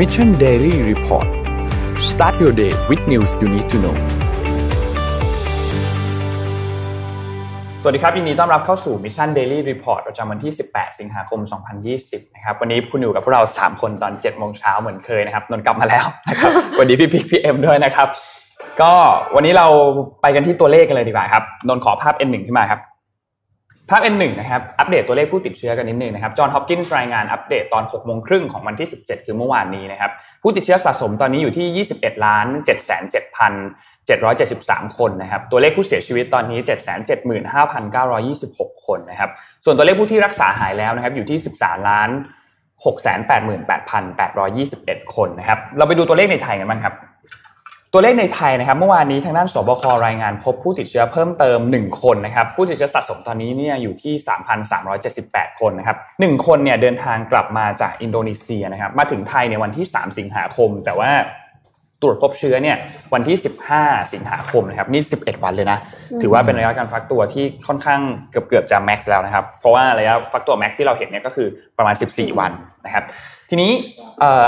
Mission Daily Report start your day with news you need to know สวัสดีครับยินดีต้อนรับเข้าสู่ Mission Daily Report ประจำวันที่ 18 สิงหาคม 2020 นะครับ วันนี้คุณอยู่กับพวกเรา 3 คนตอน 7 โมงเช้าเหมือนเคยนะครับ นนท์กลับมาแล้วนะครับวันนี้พี่พิกพี่เอ็มด้วยนะครับ ก็วันนี้เราไปกันที่ตัวเลขกันเลยดีกว่าครับ นนท์ขอภาพ N1 ขึ้นมาครับ ภาพ N1 นะครับอัปเดตตัวเลขผู้ติดเชื้อกันนิดนึงนะครับจอห์นฮอปกินส์รายงานอัปเดตตอน6โมงครึ่งของวันที่ 17 คือเมื่อวานนี้นะครับผู้ติดเชื้อสะสมตอนนี้อยู่ที่ 21ล้าน7 7 773คนนะครับตัวเลขผู้เสียชีวิตตอนนี้ 775,926 คนนะครับส่วนตัวเลขผู้ที่รักษาหายแล้วนะครับอยู่ที่ 13ล้าน688,821 คนนะครับเราไปดูตัวเลขในไทยกันบ้างครับ ตัวเลขในไทยนะครับ เมื่อวานนี้ทางด้านสบครายงานพบผู้ติดเชื้อเพิ่มเติม 1 คนนะครับ ผู้ติดเชื้อสะสมตอนนี้เนี่ยอยู่ที่ 3,378 คนนะครับ1คนเนี่ยเดินทางกลับมาจากอินโดนีเซียนะครับ มาถึงไทยในวันที่ 3 สิงหาคม แต่ว่าตรวจพบเชื้อเนี่ยวันที่ 15 สิงหาคมนะครับนี่11 วันเลยนะ ถือว่าเป็นระยะการฟักตัวที่ค่อนข้างเกือบเกือบจะ max แล้วนะครับ เพราะว่าระยะฟักตัว max ที่เราเห็นเนี่ยก็คือประมาณ 14 วัน นะครับทีนี้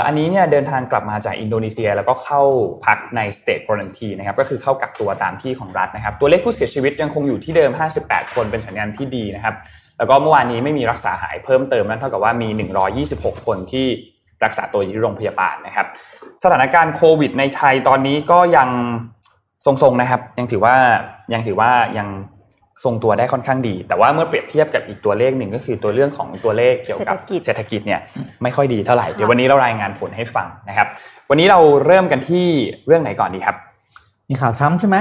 อันนี้เนี่ยเดินทางกลับมาจากอินโดนีเซีย แล้วก็เข้าพักใน state quarantine นะครับก็คือเข้ากักตัวตามที่ของรัฐนะครับ ตัวเลขผู้เสียชีวิตยังคงอยู่ที่เดิม 58 คนเป็นสัญญาณที่ดีนะครับ แล้วก็เมื่อวานนี้ไม่มีรักษาหายเพิ่มเติมนั่นเท่ากับว่ามี 126 คนที่รักษาตัวอยู่ที่โรงพยาบาลนะครับ สถานการณ์โควิด ในไทยตอนนี้ก็ยังทรงๆนะครับ ยังถือว่ายังถือว่ายัง ทรงตัวได้ค่อนข้างดี แต่ว่าเมื่อเปรียบเทียบกับอีกตัวเลขหนึ่งก็คือตัวเรื่องของตัวเลขเกี่ยวกับเศรษฐกิจเนี่ยไม่ค่อยดีเท่าไหร่เดี๋ยววันนี้เรารายงานผลให้ฟังนะครับ วันนี้เราเริ่มกันที่เรื่องไหนก่อนดีครับ มีข่าวทรัมป์ใช่ไหม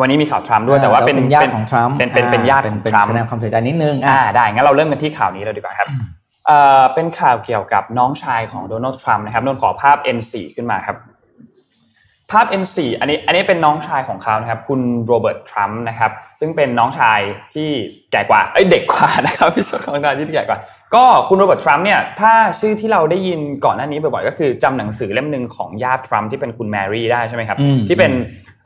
วันนี้มีข่าวทรัมป์ด้วยแต่ว่าเป็นญาติของทรัมป์เป็นเป็นเป็นญาติของทรัมป์แสดงความเสียใจนิดนึงอ่าได้งั้นเราเริ่มกันที่ข่าวนี้เลยดีกว่าครับเอ่อเป็นข่าวเกี่ยวกับน้องชายของโดนัลด์ทรัมป์นะครับนนขอภาพ N4 ขึ้นมาครับ ภาพ N4 อันนี้อันนี้เป็นน้องชายของเขานะครับ คุณโรเบิร์ตทรัมป์นะครับ ซึ่งเป็นน้องชายที่แก่กว่าเอ้ยเด็กกว่านะครับพี่ชายต้องการที่แก่กว่า ก็คุณโรเบิร์ตทรัมป์เนี่ยถ้าชื่อที่เราได้ยินก่อนหน้านี้บ่อยๆก็คือจำหนังสือเล่มหนึ่งของญาติทรัมป์ที่เป็นคุณแมรี่ได้ใช่ไหมครับ ที่เป็น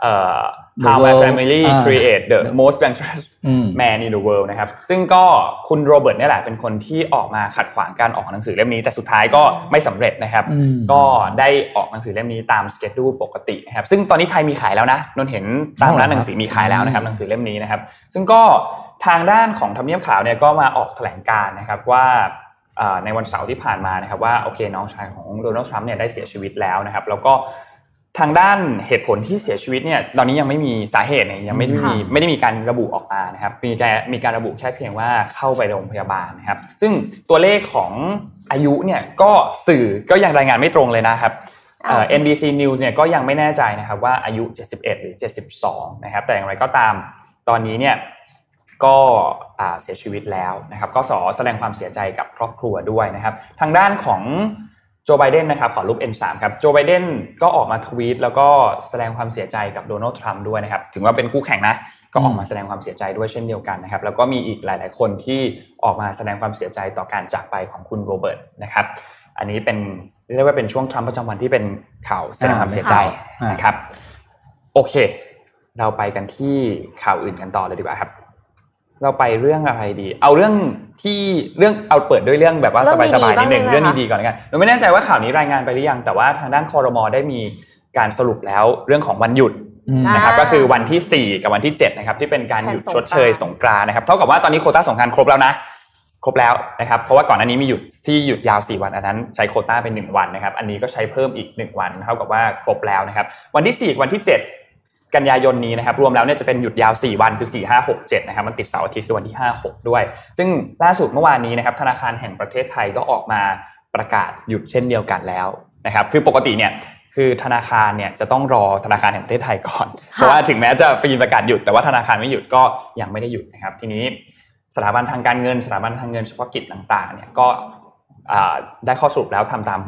เอ่อ How my family create the most dangerous man in the world นะครับซึ่งก็คุณโรเบิร์ตนี่แหละเป็นคนที่ออกมาขัดขวางการออกหนังสือเล่มนี้ แต่สุดท้ายก็ไม่สำเร็จนะครับ ก็ได้ออกหนังสือเล่มนี้ตามสเกจดูปกตินะครับซึ่งตอนนี้ไทยมีขายแล้วนะนนเห็นตามร้านหนังสือมีขายแล้วนะครับหนังสือเล่มนี้นะครับ ซึ่งก็ทางด้านของทำเนียบขาวเนี่ยก็มาออกแถลงการนะครับว่าในวันเสาร์ที่ผ่านมานะครับว่าโอเคน้องชายของโดนัลด์ทรัมป์เนี่ยได้เสียชีวิตแล้วนะครับ แล้วก็ ทางด้านเหตุผลที่เสียชีวิตเนี่ยตอนนี้ยังไม่มีสาเหตุเนี่ยยังไม่ได้มีไม่ได้มีการระบุออกมานะครับมีแต่มีการระบุแค่เพียงว่าเข้าไปโรงพยาบาลนะครับ ซึ่งตัวเลขของอายุเนี่ยก็สื่อก็ยังรายงานไม่ตรงเลยนะครับ NBC News เนี่ยก็ยังไม่แน่ใจนะครับว่าอายุ 71 หรือ 72 นะครับ แต่อย่างไรก็ตามตอนนี้เนี่ยก็เสียชีวิตแล้วนะครับ ก็สอแสดงความเสียใจกับครอบครัวด้วยนะครับ ทางด้านของ โจไบเดนนะครับขอรูป N3 ครับโจไบเดนก็ออกมาทวีตแล้วก็แสดงความเสียใจกับโดนัลด์ทรัมป์ด้วยนะครับถึงว่าเป็นคู่แข่งนะก็ออกมาแสดงความเสียใจด้วยเช่นเดียวกันนะครับแล้วก็มีอีกหลาย ๆ คนที่ออกมาแสดงความเสียใจต่อการจากไปของคุณโรเบิร์ตนะครับอันนี้เป็นเรียกว่าเป็นช่วงทรัมป์ประจำวันที่เป็นข่าวแสดงความเสียใจนะครับโอเค เราไปกันที่ข่าวอื่นกันต่อเลยดีกว่าครับ เราไปเรื่องอะไรดี เอาเรื่องที่เรื่องเอาเปิดด้วยเรื่องแบบว่าสบายๆนิดหนึ่งเรื่องดีๆก่อนกันเราไม่แน่ใจว่าข่าวนี้รายงานไปหรือยัง แต่ว่าทางด้านคอรมอได้มีการสรุปแล้วเรื่องของวันหยุดนะครับก็คือวันที่ 4 กับวันที่7นะครับที่เป็นการหยุดชดเชยสงกรานนะครับเท่ากับว่าตอนนี้โคต้าสงการครบแล้วนะครบแล้วนะครับเพราะว่าก่อนหน้านี้มีหยุดที่หยุดยาว 4 วันอันนั้นใช้โคต้าเป็น 1 วันนะครับอันนี้ก็ใช้เพิ่มอีก 1 วันเท่ากับว่าครบแล้วนะครับวันที่ 4 วันที่ 7 กันยายนนี้นะครับรวมแล้วเนี่ยจะเป็นหยุดยาว 4 วันคือ 4 5 6 7นะครับมันติดเสาร์อาทิตย์คือวันที่ 5 6 ด้วย ซึ่งล่าสุดเมื่อวานนี้นะครับธนาคารแห่งประเทศไทยก็ออกมาประกาศหยุดเช่นเดียวกันแล้วนะครับคือปกติเนี่ยคือธนาคารเนี่ยจะต้องรอธนาคารแห่งประเทศไทยก่อน เพราะว่าถึงแม้จะปีประกาศหยุดแต่ว่าธนาคารไม่หยุดก็ยังไม่ได้หยุดนะครับ ทีนี้สถาบันทางการเงิน สถาบันทางเงินเฉพาะกิจต่างๆเนี่ยก็ได้ข้อสรุปแล้วทำตาม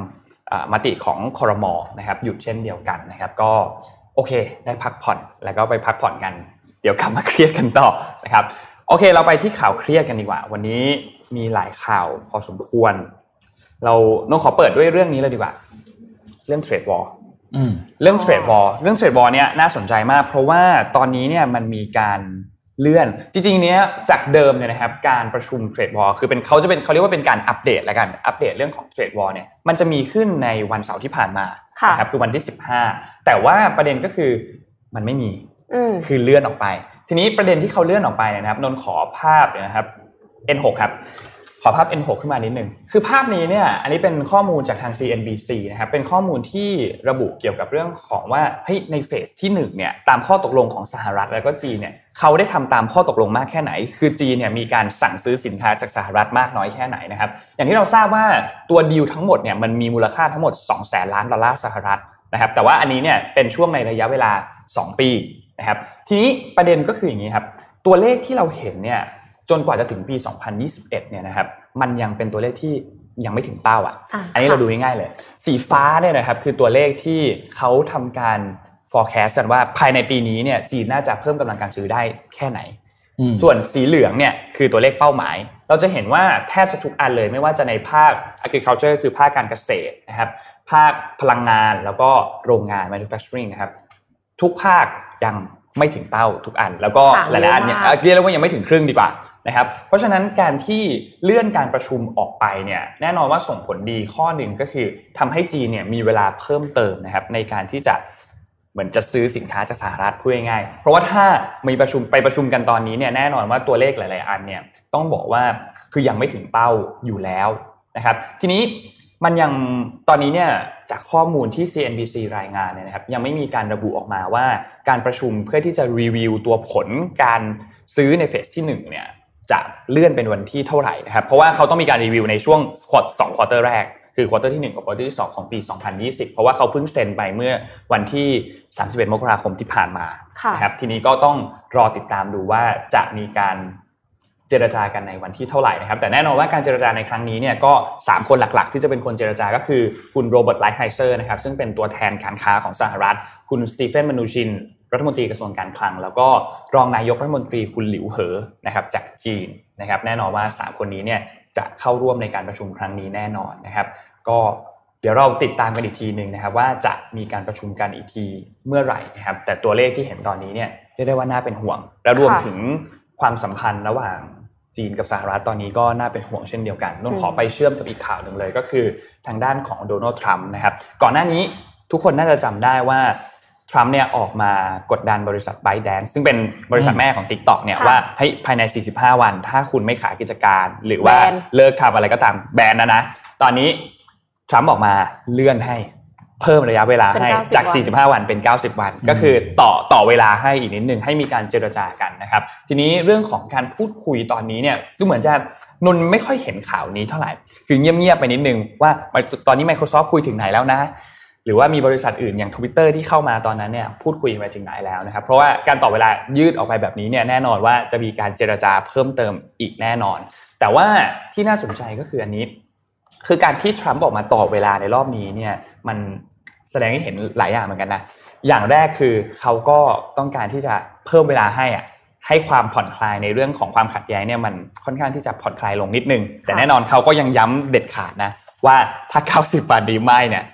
มติของคอรมอนะครับหยุดเช่นเดียวกันนะครับ ก็ โอเค ได้พักผ่อนแล้วก็ไปพักผ่อนกัน เดี๋ยวกลับมาเครียดกันต่อนะครับ โอเค เราไปที่ข่าวเครียดกันดีกว่า วันนี้มีหลายข่าวพอสมควร เราน้องขอเปิดด้วยเรื่องนี้เลยดีกว่า เรื่อง trade war เรื่อง trade war เรื่อง trade war เนี่ยน่าสนใจมาก เพราะว่าตอนนี้เนี่ยมันมีการ เลื่อน จริงๆ เนี้ยจากเดิมเนี่ยนะครับการประชุม trade war คือเป็นเขาจะเป็นเขาเรียกว่าเป็นการอัปเดตละกันอัปเดตเรื่องของ trade war เนี่ยมันจะมีขึ้นในวันเสาร์ที่ผ่านมาค่ะนะครับคือวันที่ 15 แต่ว่าประเด็นก็คือมันไม่มีอืมคือเลื่อนออกไป ทีนี้ประเด็นที่เขาเลื่อนออกไปเนี่ยนะครับนนท์ขอภาพเนี่ยนะครับ N6 ครับ ขอภาพ N6 ขึ้นมานิดหนึ่งคือภาพนี้เนี่ยอันนี้เป็นข้อมูลจากทาง CNBC นะครับเป็นข้อมูลที่ระบุเกี่ยวกับเรื่องของว่าเฮ้ยในเฟสที่หนึ่งเนี่ยตามข้อตกลงของสหรัฐแล้วก็จีนเนี่ยเขาได้ทำตามข้อตกลงมากแค่ไหน คือจีนเนี่ยมีการสั่งซื้อสินค้าจากสหรัฐมากน้อยแค่ไหนนะครับอย่างที่เราทราบว่าตัวดีลทั้งหมดเนี่ยมันมีมูลค่าทั้งหมด2แสนล้านดอลลาร์สหรัฐนะครับแต่ว่าอันนี้เนี่ยเป็นช่วงในระยะเวลา 2 ปีนะครับทีนี้ประเด็นก็คืออย่างนี้ครับตัวเลขที่เราเห็นเนี่ย จนกว่าจะถึงปี 2021 เนี่ยนะครับ มันยังเป็นตัวเลขที่ยังไม่ถึงเป้าอะอะอันนี้ค่ะเราดูง่ายๆเลย สีฟ้าเนี่ยนะครับคือตัวเลขที่เขาทำการ forecast กันว่าภายในปีนี้เนี่ยจีนน่าจะเพิ่มกำลังการซื้อได้แค่ไหนอืมส่วนสีเหลืองเนี่ยคือตัวเลขเป้าหมาย เราจะเห็นว่าแทบจะทุกอันเลยไม่ว่าจะในภาค agriculture คือภาคการเกษตรนะครับ ภาคพลังงานแล้วก็โรงงาน manufacturing นะครับ ทุกภาคยัง ไม่ถึงเป้าทุกอัน แล้วก็ค่ะหลายๆอันเนี่ยเรียกว่าเอ่อเรียกว่ายังไม่ถึงครึ่งดีกว่านะครับ เพราะฉะนั้นการที่เลื่อนการประชุมออกไปเนี่ยแน่นอนว่าส่งผลดีข้อหนึ่งก็คือทำให้จีนเนี่ยมีเวลาเพิ่มเติมนะครับในการที่จะเหมือนจะซื้อสินค้าจากสหรัฐพูดง่ายๆเพราะว่าถ้ามีประชุมไปประชุมกันตอนนี้เนี่ยแน่นอนว่าตัวเลขหลาย ๆ อันเนี่ยต้องบอกว่าคือยังไม่ถึงเป้าอยู่แล้วนะครับ ทีนี้ มันยังตอนนี้เนี่ยจากข้อมูลที่ CNBC รายงานเนี่ยนะครับยังไม่มีการระบุออกมาว่าการประชุมเพื่อที่จะรีวิวตัวผลการซื้อในเฟสที่หนึ่งเนี่ยจะเลื่อนเป็นวันที่เท่าไหร่นะครับเพราะว่าเขาต้องมีการรีวิวในช่วงควอตสองควอเตอร์แรก คือ quarter ที่ 1 กับ quarter ที่ 2 ของปี 2020 เพราะว่าเขาเพิ่งเซ็นไปเมื่อวันที่ 31 มกราคมที่ผ่านมาค่ะนะครับทีนี้ก็ต้องรอติดตามดูว่าจะมีการ เจรจากันในวันที่เท่าไหร่นะครับแต่แน่นอนว่าการเจรจาในครั้งนี้เนี่ยก็ 3 คนหลักๆ ที่จะเป็นคนเจรจา ก็คือคุณโรเบิร์ตไลท์ไฮเซอร์นะครับซึ่งเป็นตัวแทนการค้าของสหรัฐ คุณสตีเฟนมนูชินรัฐมนตรีกระทรวงการคลัง แล้วก็รองนายกรัฐมนตรีคุณหลิวเหอนะครับจากจีนนะครับแน่นอนว่า 3 คนนี้เนี่ยจะเข้าร่วมในการประชุมครั้งนี้แน่นอนนะครับ ก็เดี๋ยวเราติดตามกันอีกทีหนึ่งนะครับ ว่าจะมีการประชุมกันอีกทีเมื่อไหร่นะครับแต่ตัวเลขที่เห็นตอนนี้เนี่ยเรียกได้ว่าน่าเป็นห่วง และรวมถึงความสัมพันธ์ระหว่าง จีนกับสหรัฐตอนนี้ก็น่าเป็นห่วงเช่นเดียวกันนนท์ขอไปเชื่อมกับอีกข่าวหนึ่งเลยก็คือทางด้านของโดนัลด์ทรัมป์นะครับก่อนหน้านี้ทุกคนน่าจะจำได้ว่าทรัมป์เนี่ยออกมากดดันบริษัท b y d a n c e ซึ่งเป็นบริษัทแม่ของ TikTok เนี่ยค่ะว่าให้ยภายใน 45 วัน ถ้าคุณไม่ขายกิจการ หรือว่าแบนเลิกทำอะไรก็ตามแบนนะนะ ตอนนี้ทรัมป์ออกมาเลื่อนให้ เพิ่มระยะเวลาเป็นให้90จากวัน45 วันเป็น 90 วัน ก็คือต่อต่อเวลาให้อีกนิดนึงให้มีการเจรจากันนะครับ ทีนี้เรื่องของการพูดคุยตอนนี้เนี่ยดูเหมือนจะนนไม่ค่อยเห็นข่าวนี้เท่าไหร่ คือเงียบๆไปนิดนึงว่าตอนนี้ Microsoft คุยถึงไหนแล้วนะ หรือว่ามีบริษัทอื่นอย่าง Twitter ที่เข้ามาตอนนั้นเนี่ยพูดคุยไปถึงไหนแล้วนะครับ เพราะว่าการต่อเวลายืดออกไปแบบนี้เนี่ยแน่นอนว่าจะมีการเจรจาเพิ่มเติมอีกแน่นอน แต่ว่าที่น่าสนใจก็คืออันนี้ คือการที่ทรัมป์ออกมาต่อเวลาในรอบนี้เนี่ยมัน แสดงให้เห็นหลายอย่างเหมือนกันนะอย่างแรกคือเขาก็ต้องการที่จะเพิ่มเวลาให้อะให้ความผ่อนคลายในเรื่องของความขัดแย้งเนี่ยมันค่อนข้างที่จะผ่อนคลายลงนิดนึง แต่แน่นอนเขาก็ยังย้ำเด็ดขาดนะ ว่าถ้า 90 วันดีไม่เนี่ย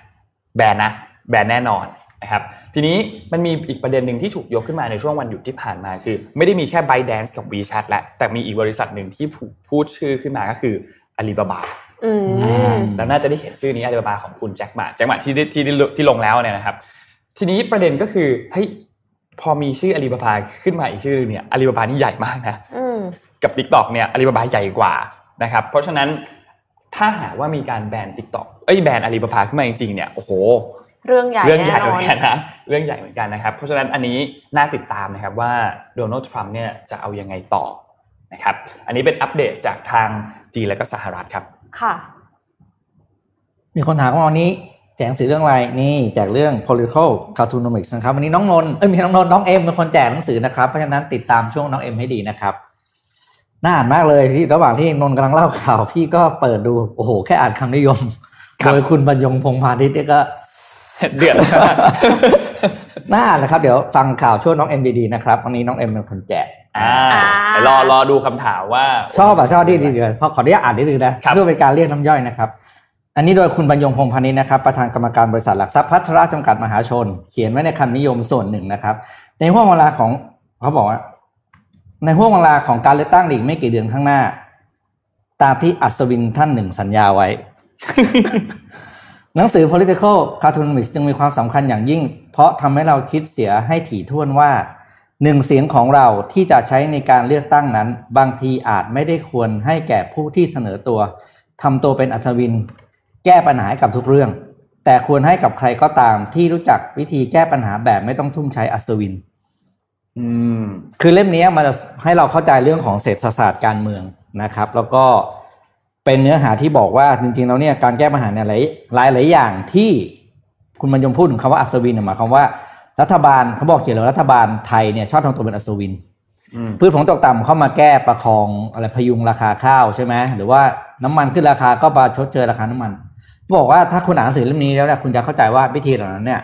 แบนนะ แบนแน่นอนนะครับทีนี้มันมีอีกประเด็นหนึ่งที่ถูกยกขึ้นมาในช่วงวันหยุดที่ผ่านมาคือ ไม่ได้มีแค่ ByteDance กับ WeChat แล้วแต่มีอีกบริษัทหนึ่งที่พูดชื่อขึ้นมาก็คือ Alibaba อืมแล้วน่าจะได้เห็นชื่อนี้อาลีบาบาของคุณแจ็คหมาแจ็คหมาที่ได้ที่ได้ที่ลงแล้วเนี่ยนะครับ ทีนี้ประเด็นก็คือเฮ้ยพอมีชื่ออาลีบาบาขึ้นมาอีกชื่อเนี่ยอาลีบาบานี่ใหญ่มากนะอืมกับ t ิ k t o k เนี่ยอาลีบาบาใหญ่กว่านะครับ เพราะฉะนั้นถ้าหากว่ามีการแบน t ิ k t o k เอ้ยแบนอาลีบาบาขึ้นมาจริงๆเนี่ยโอ้โห เรื่องใหญ่เรื่องใหญ่แน่นเหอมือนนกันนะเรื่องใหญ่เหมือนกันนะครับ เพราะฉะนั้นอันนี้น่าติดตามนะครับว่าโดนัลด์ทรัมป์เนี่ยจะเอายังไงต่อนะครับ อันนี้เป็นอัปเดตจากทางจีนและก็สหรัฐครับค่ะ มีคนถามว่าวันนี้แจกหนังสือเรื่องอะไรนี่แจกเรื่อง political cartoonomics นะครับ วันนี้น้องนนท์เอ้ยไมีน้องนนท์น้องเอ็มเป็นคนแจกหนังสือนะครับ เพราะฉะนั้นติดตามช่วงน้องเอ็มให้ดีนะครับน่าอ่านมากเลยที่ระหว่างที่นนท์กำลังเล่าข่าว พี่ก็เปิดดูโอ้โห แค่อ่านคำนิยมครับโดยคุณบรรยงพงษ์พาณิชย์เนี่ยก็เดือดน่าอ่านนะครับ เดี๋ยวฟังข่าวช่วงน้องเอ็มดีๆนะครับวันนี้น้องเอ็มเป็นคนแจก อ่าอ่าเดี๋ยวรอรอดูคำถามว่า ชอบอะชอบที่ดีเดือนเพราะขออนุญาตอ่านนิดนึงนะครับเพื่อเป็นการเรียกน้ำย่อยนะครับ อันนี้โดยคุณบรรยงพงษ์พานิชย์นะครับประธานกรรมการบริษัทหลักทรัพย์พัชราจำกัดมหาชน เขียนไว้ในคำนิยมส่วนหนึ่งนะครับ ในห่วงเวลาของเขาบอกว่า ในห่วงเวลาของการเลือกตั้งอีกไม่กี่เดือนข้างหน้า ตามที่อัศวินท่านหนึ่งสัญญาไว้หนังสือ political cartoonomics จึงมีความสำคัญอย่างยิ่ง เพราะทำให้เราคิดเสียให้ถี่ถ้วนว่า หนึ่งเสียงของเราที่จะใช้ในการเลือกตั้งนั้น บางทีอาจไม่ได้ควรให้แก่ผู้ที่เสนอตัวทำตัวเป็นอัศวิน แก้ปัญหาให้กับทุกเรื่อง แต่ควรให้กับใครก็ตามที่รู้จักวิธีแก้ปัญหาแบบไม่ต้องทุ่มใช้อัศวิน อืม คือเล่มนี้มันจะให้เราเข้าใจเรื่องของเศรษฐศาสตร์การเมืองนะครับ แล้วก็เป็นเนื้อหาที่บอกว่าจริงๆแล้วเนี่ยการแก้ปัญหาเนี่ยหลายหลายหลายอย่างที่คุณบรรยงพูดถึงคำว่าอัศวินเนี่ยหมายความว่า รัฐบาลเขาบอกเขียนเลยว่ารัฐบาลไทยเนี่ยชอบทำตัวเป็นอัศวินอืมพืชผลตกต่ำเข้ามาแก้ประคองอะไรพยุงราคาข้าวใช่ไหมหรือว่าน้ำมันขึ้นราคาก็มาชดเชยราคาน้ำมันบอกว่าถ้าคุณอ่านหนังสือเล่มนี้แล้วเนี่ยคุณจะเข้าใจว่าวิธีเหล่านั้นเนี่ย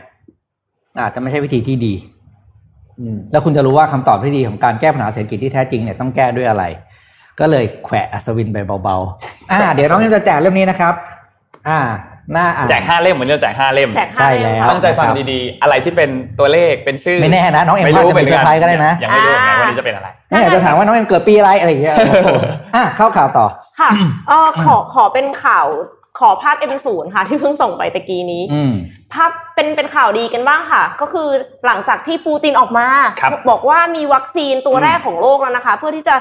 อาจจะไม่ใช่วิธีที่ดีอืมแล้วคุณจะรู้ว่าคำตอบที่ดีของการแก้ปัญหาเศรษฐกิจที่แท้จริงเนี่ยต้องแก้ด้วยอะไร ก็เลยแขวะอัศวินไปเบาๆอ่า เดี๋ยวน้องเอ็มจะแจกเล่มนี้นะครับ อ่าห น้าอ่านแจกห้าเล่มเหมือนเราแจกห้าเล่มแจกใช่ห้าเล่มแล้วค่ะตั้งใจฟังดีๆ อะไรที่เป็นตัวเลขเป็นชื่อไม่แน่นะน้องเอ็มไม่พลาดรู้จะเหมืมีอนเซอกัร์ไพรส์ก็ได้นะยังไม่รู้เหมือนกันวันนี้จะเป็นอะไรนี่อาจจะถามว่าน้องเอ็มเกิดปีอะไรอะไรอย่างเงี้ยโอ้โหอะเข้าข่าวต่อค่ะเออขอขอเป็นข่าวขอภาพ M0 ค่ะ ที่เพิ่งส่งไปตะกี้นี้อืมภาพเป็นเป็นข่าวดีกันบ้างค่ะ ก็คือหลังจากที่ปูตินออกมาครับบอกว่ามีวัคซีนตัวแรกของโลกแล้วนะคะ เพื่อที่จะ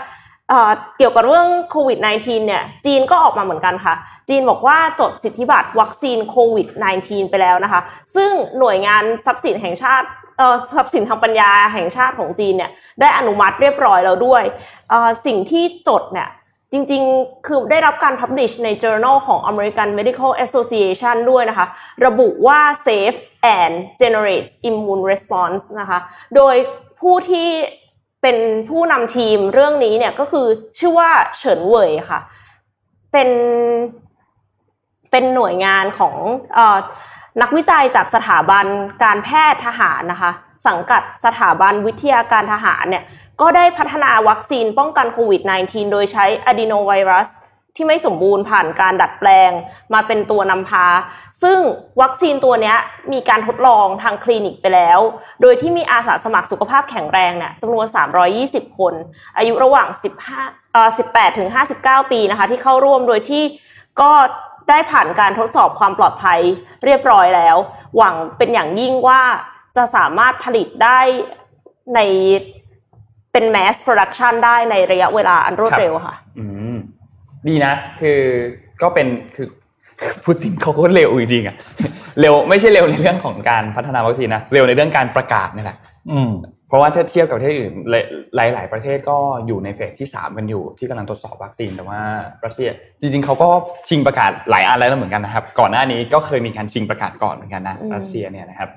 เกี่ยวกับเรื่องโควิด -19 เนี่ย จีนก็ออกมาเหมือนกันค่ะ จีนบอกว่าจดสิทธิบัตรวัคซีนโควิด -19 ไปแล้วนะคะ ซึ่งหน่วยงานทรัพย์สินแห่งชาติทรัพย์สินทางปัญญาแห่งชาติของจีนเนี่ยได้อนุมัติเรียบร้อยแล้วด้วย สิ่งที่จดเนี่ยจริงๆ คือได้รับการ publish ใน journal ของ American Medical Association ด้วยนะคะ ระบุว่า safe and generates immune response นะคะ โดยผู้ที่ เป็นผู้นำทีมเรื่องนี้เนี่ยก็คือชื่อว่าเฉินเว่ยค่ะ เป็นเป็นหน่วยงานของเออนักวิจัยจากสถาบันการแพทย์ทหารนะคะ สังกัดสถาบันวิทยาการทหารเนี่ยก็ได้พัฒนาวัคซีนป้องกันโควิด -19 โดยใช้อะดีโนไวรัส ที่ไม่สมบูรณ์ผ่านการดัดแปลงมาเป็นตัวนำพา ซึ่งวัคซีนตัวนี้มีการทดลองทางคลินิกไปแล้ว โดยที่มีอาสาสมัครสุขภาพแข็งแรงเนี่ยจำนวน 320 คน อายุระหว่าง 15เอ่อ18 ถึง 59 ปีนะคะ ที่เข้าร่วมโดยที่ก็ได้ผ่านการทดสอบความปลอดภัยเรียบร้อยแล้ว หวังเป็นอย่างยิ่งว่าจะสามารถผลิตได้ในเป็น mass production ได้ในระยะเวลาอันรวดเร็วค่ะ อืม ดีนะ คือก็เป็นคือพูดตินเขาก็เร็วจริงๆอะเร็วไม่ใช่เร็วในเรื่องของการพัฒนาวัคซีนนะเร็วในเรื่องการประกาศนี่แหละอืมเพราะว่าถ้าเทียบกับประเทศอื่นหลายหลายๆประเทศก็อยู่ใน phase ที่3กันอยู่ ที่กำลังทดสอบวัคซีนแต่ว่ารัสเซีย จริง ๆเขาก็ชิงประกาศหลายอันแล้วเหมือนกันนะครับ ก่อนหน้านี้ก็เคยมีการชิงประกาศก่อนเหมือนกันนะอืมรัสเซียเนี่ยนะครับ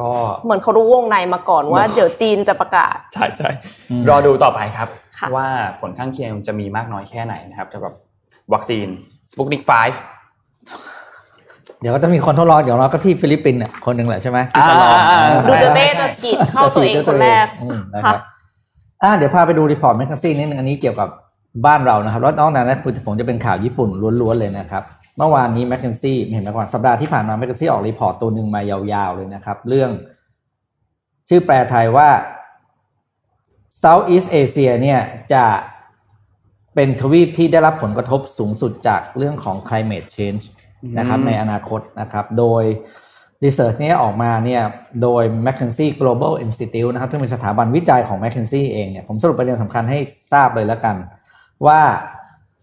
ก็เหมือนเขารู้วงในมาก่อนว่าเดี๋ยวจีนจะประกาศ ใช่ใช่อืมรอดูต่อไปครับค่ะว่าผลข้างเคียงจะมีมากน้อยแค่ไหนนะครับสำหรับ วัคซีนสปุตนิก5เดี๋ยวก็จะมีคนทดลองเดี๋ยวเราก็ที่ฟิลิปปินส์เนี่ยคนหนึ่งแหละใช่ไหมที่ทดลองอ่าอ่าเออดูใช่เดเต้จะฉีดเข้าตัวเองคนแรกอืมนะครับอ่าเดี๋ยวพาไปดู report McKinsey นิดนึงอันนี้เกี่ยวกับบ้านเรานะครับแล้วนอกจากนั้นผมจะเป็นข่าวญี่ปุ่นล้วนๆเลยนะครับเมื่อวานนี้ McKinsey เห็นไหมก่อนสัปดาห์ที่ผ่านมา McKinsey ออก report ตัวหนึ่งมายาวๆเลยนะครับ เรื่อง ชื่อแปลไทยว่า Southeast Asia เนี่ยจะ เป็นทวีปที่ได้รับผลกระทบสูงสุดจากเรื่องของ climate change นะครับอืมในอนาคตนะครับ โดยรีเสิร์ชนี้ออกมาเนี่ยโดย McKinsey Global Institute นะครับซึ่งเป็นสถาบันวิจัยของ McKinsey เองเนี่ยผมสรุปประเด็นสำคัญให้ทราบเลยแล้วกัน ว่า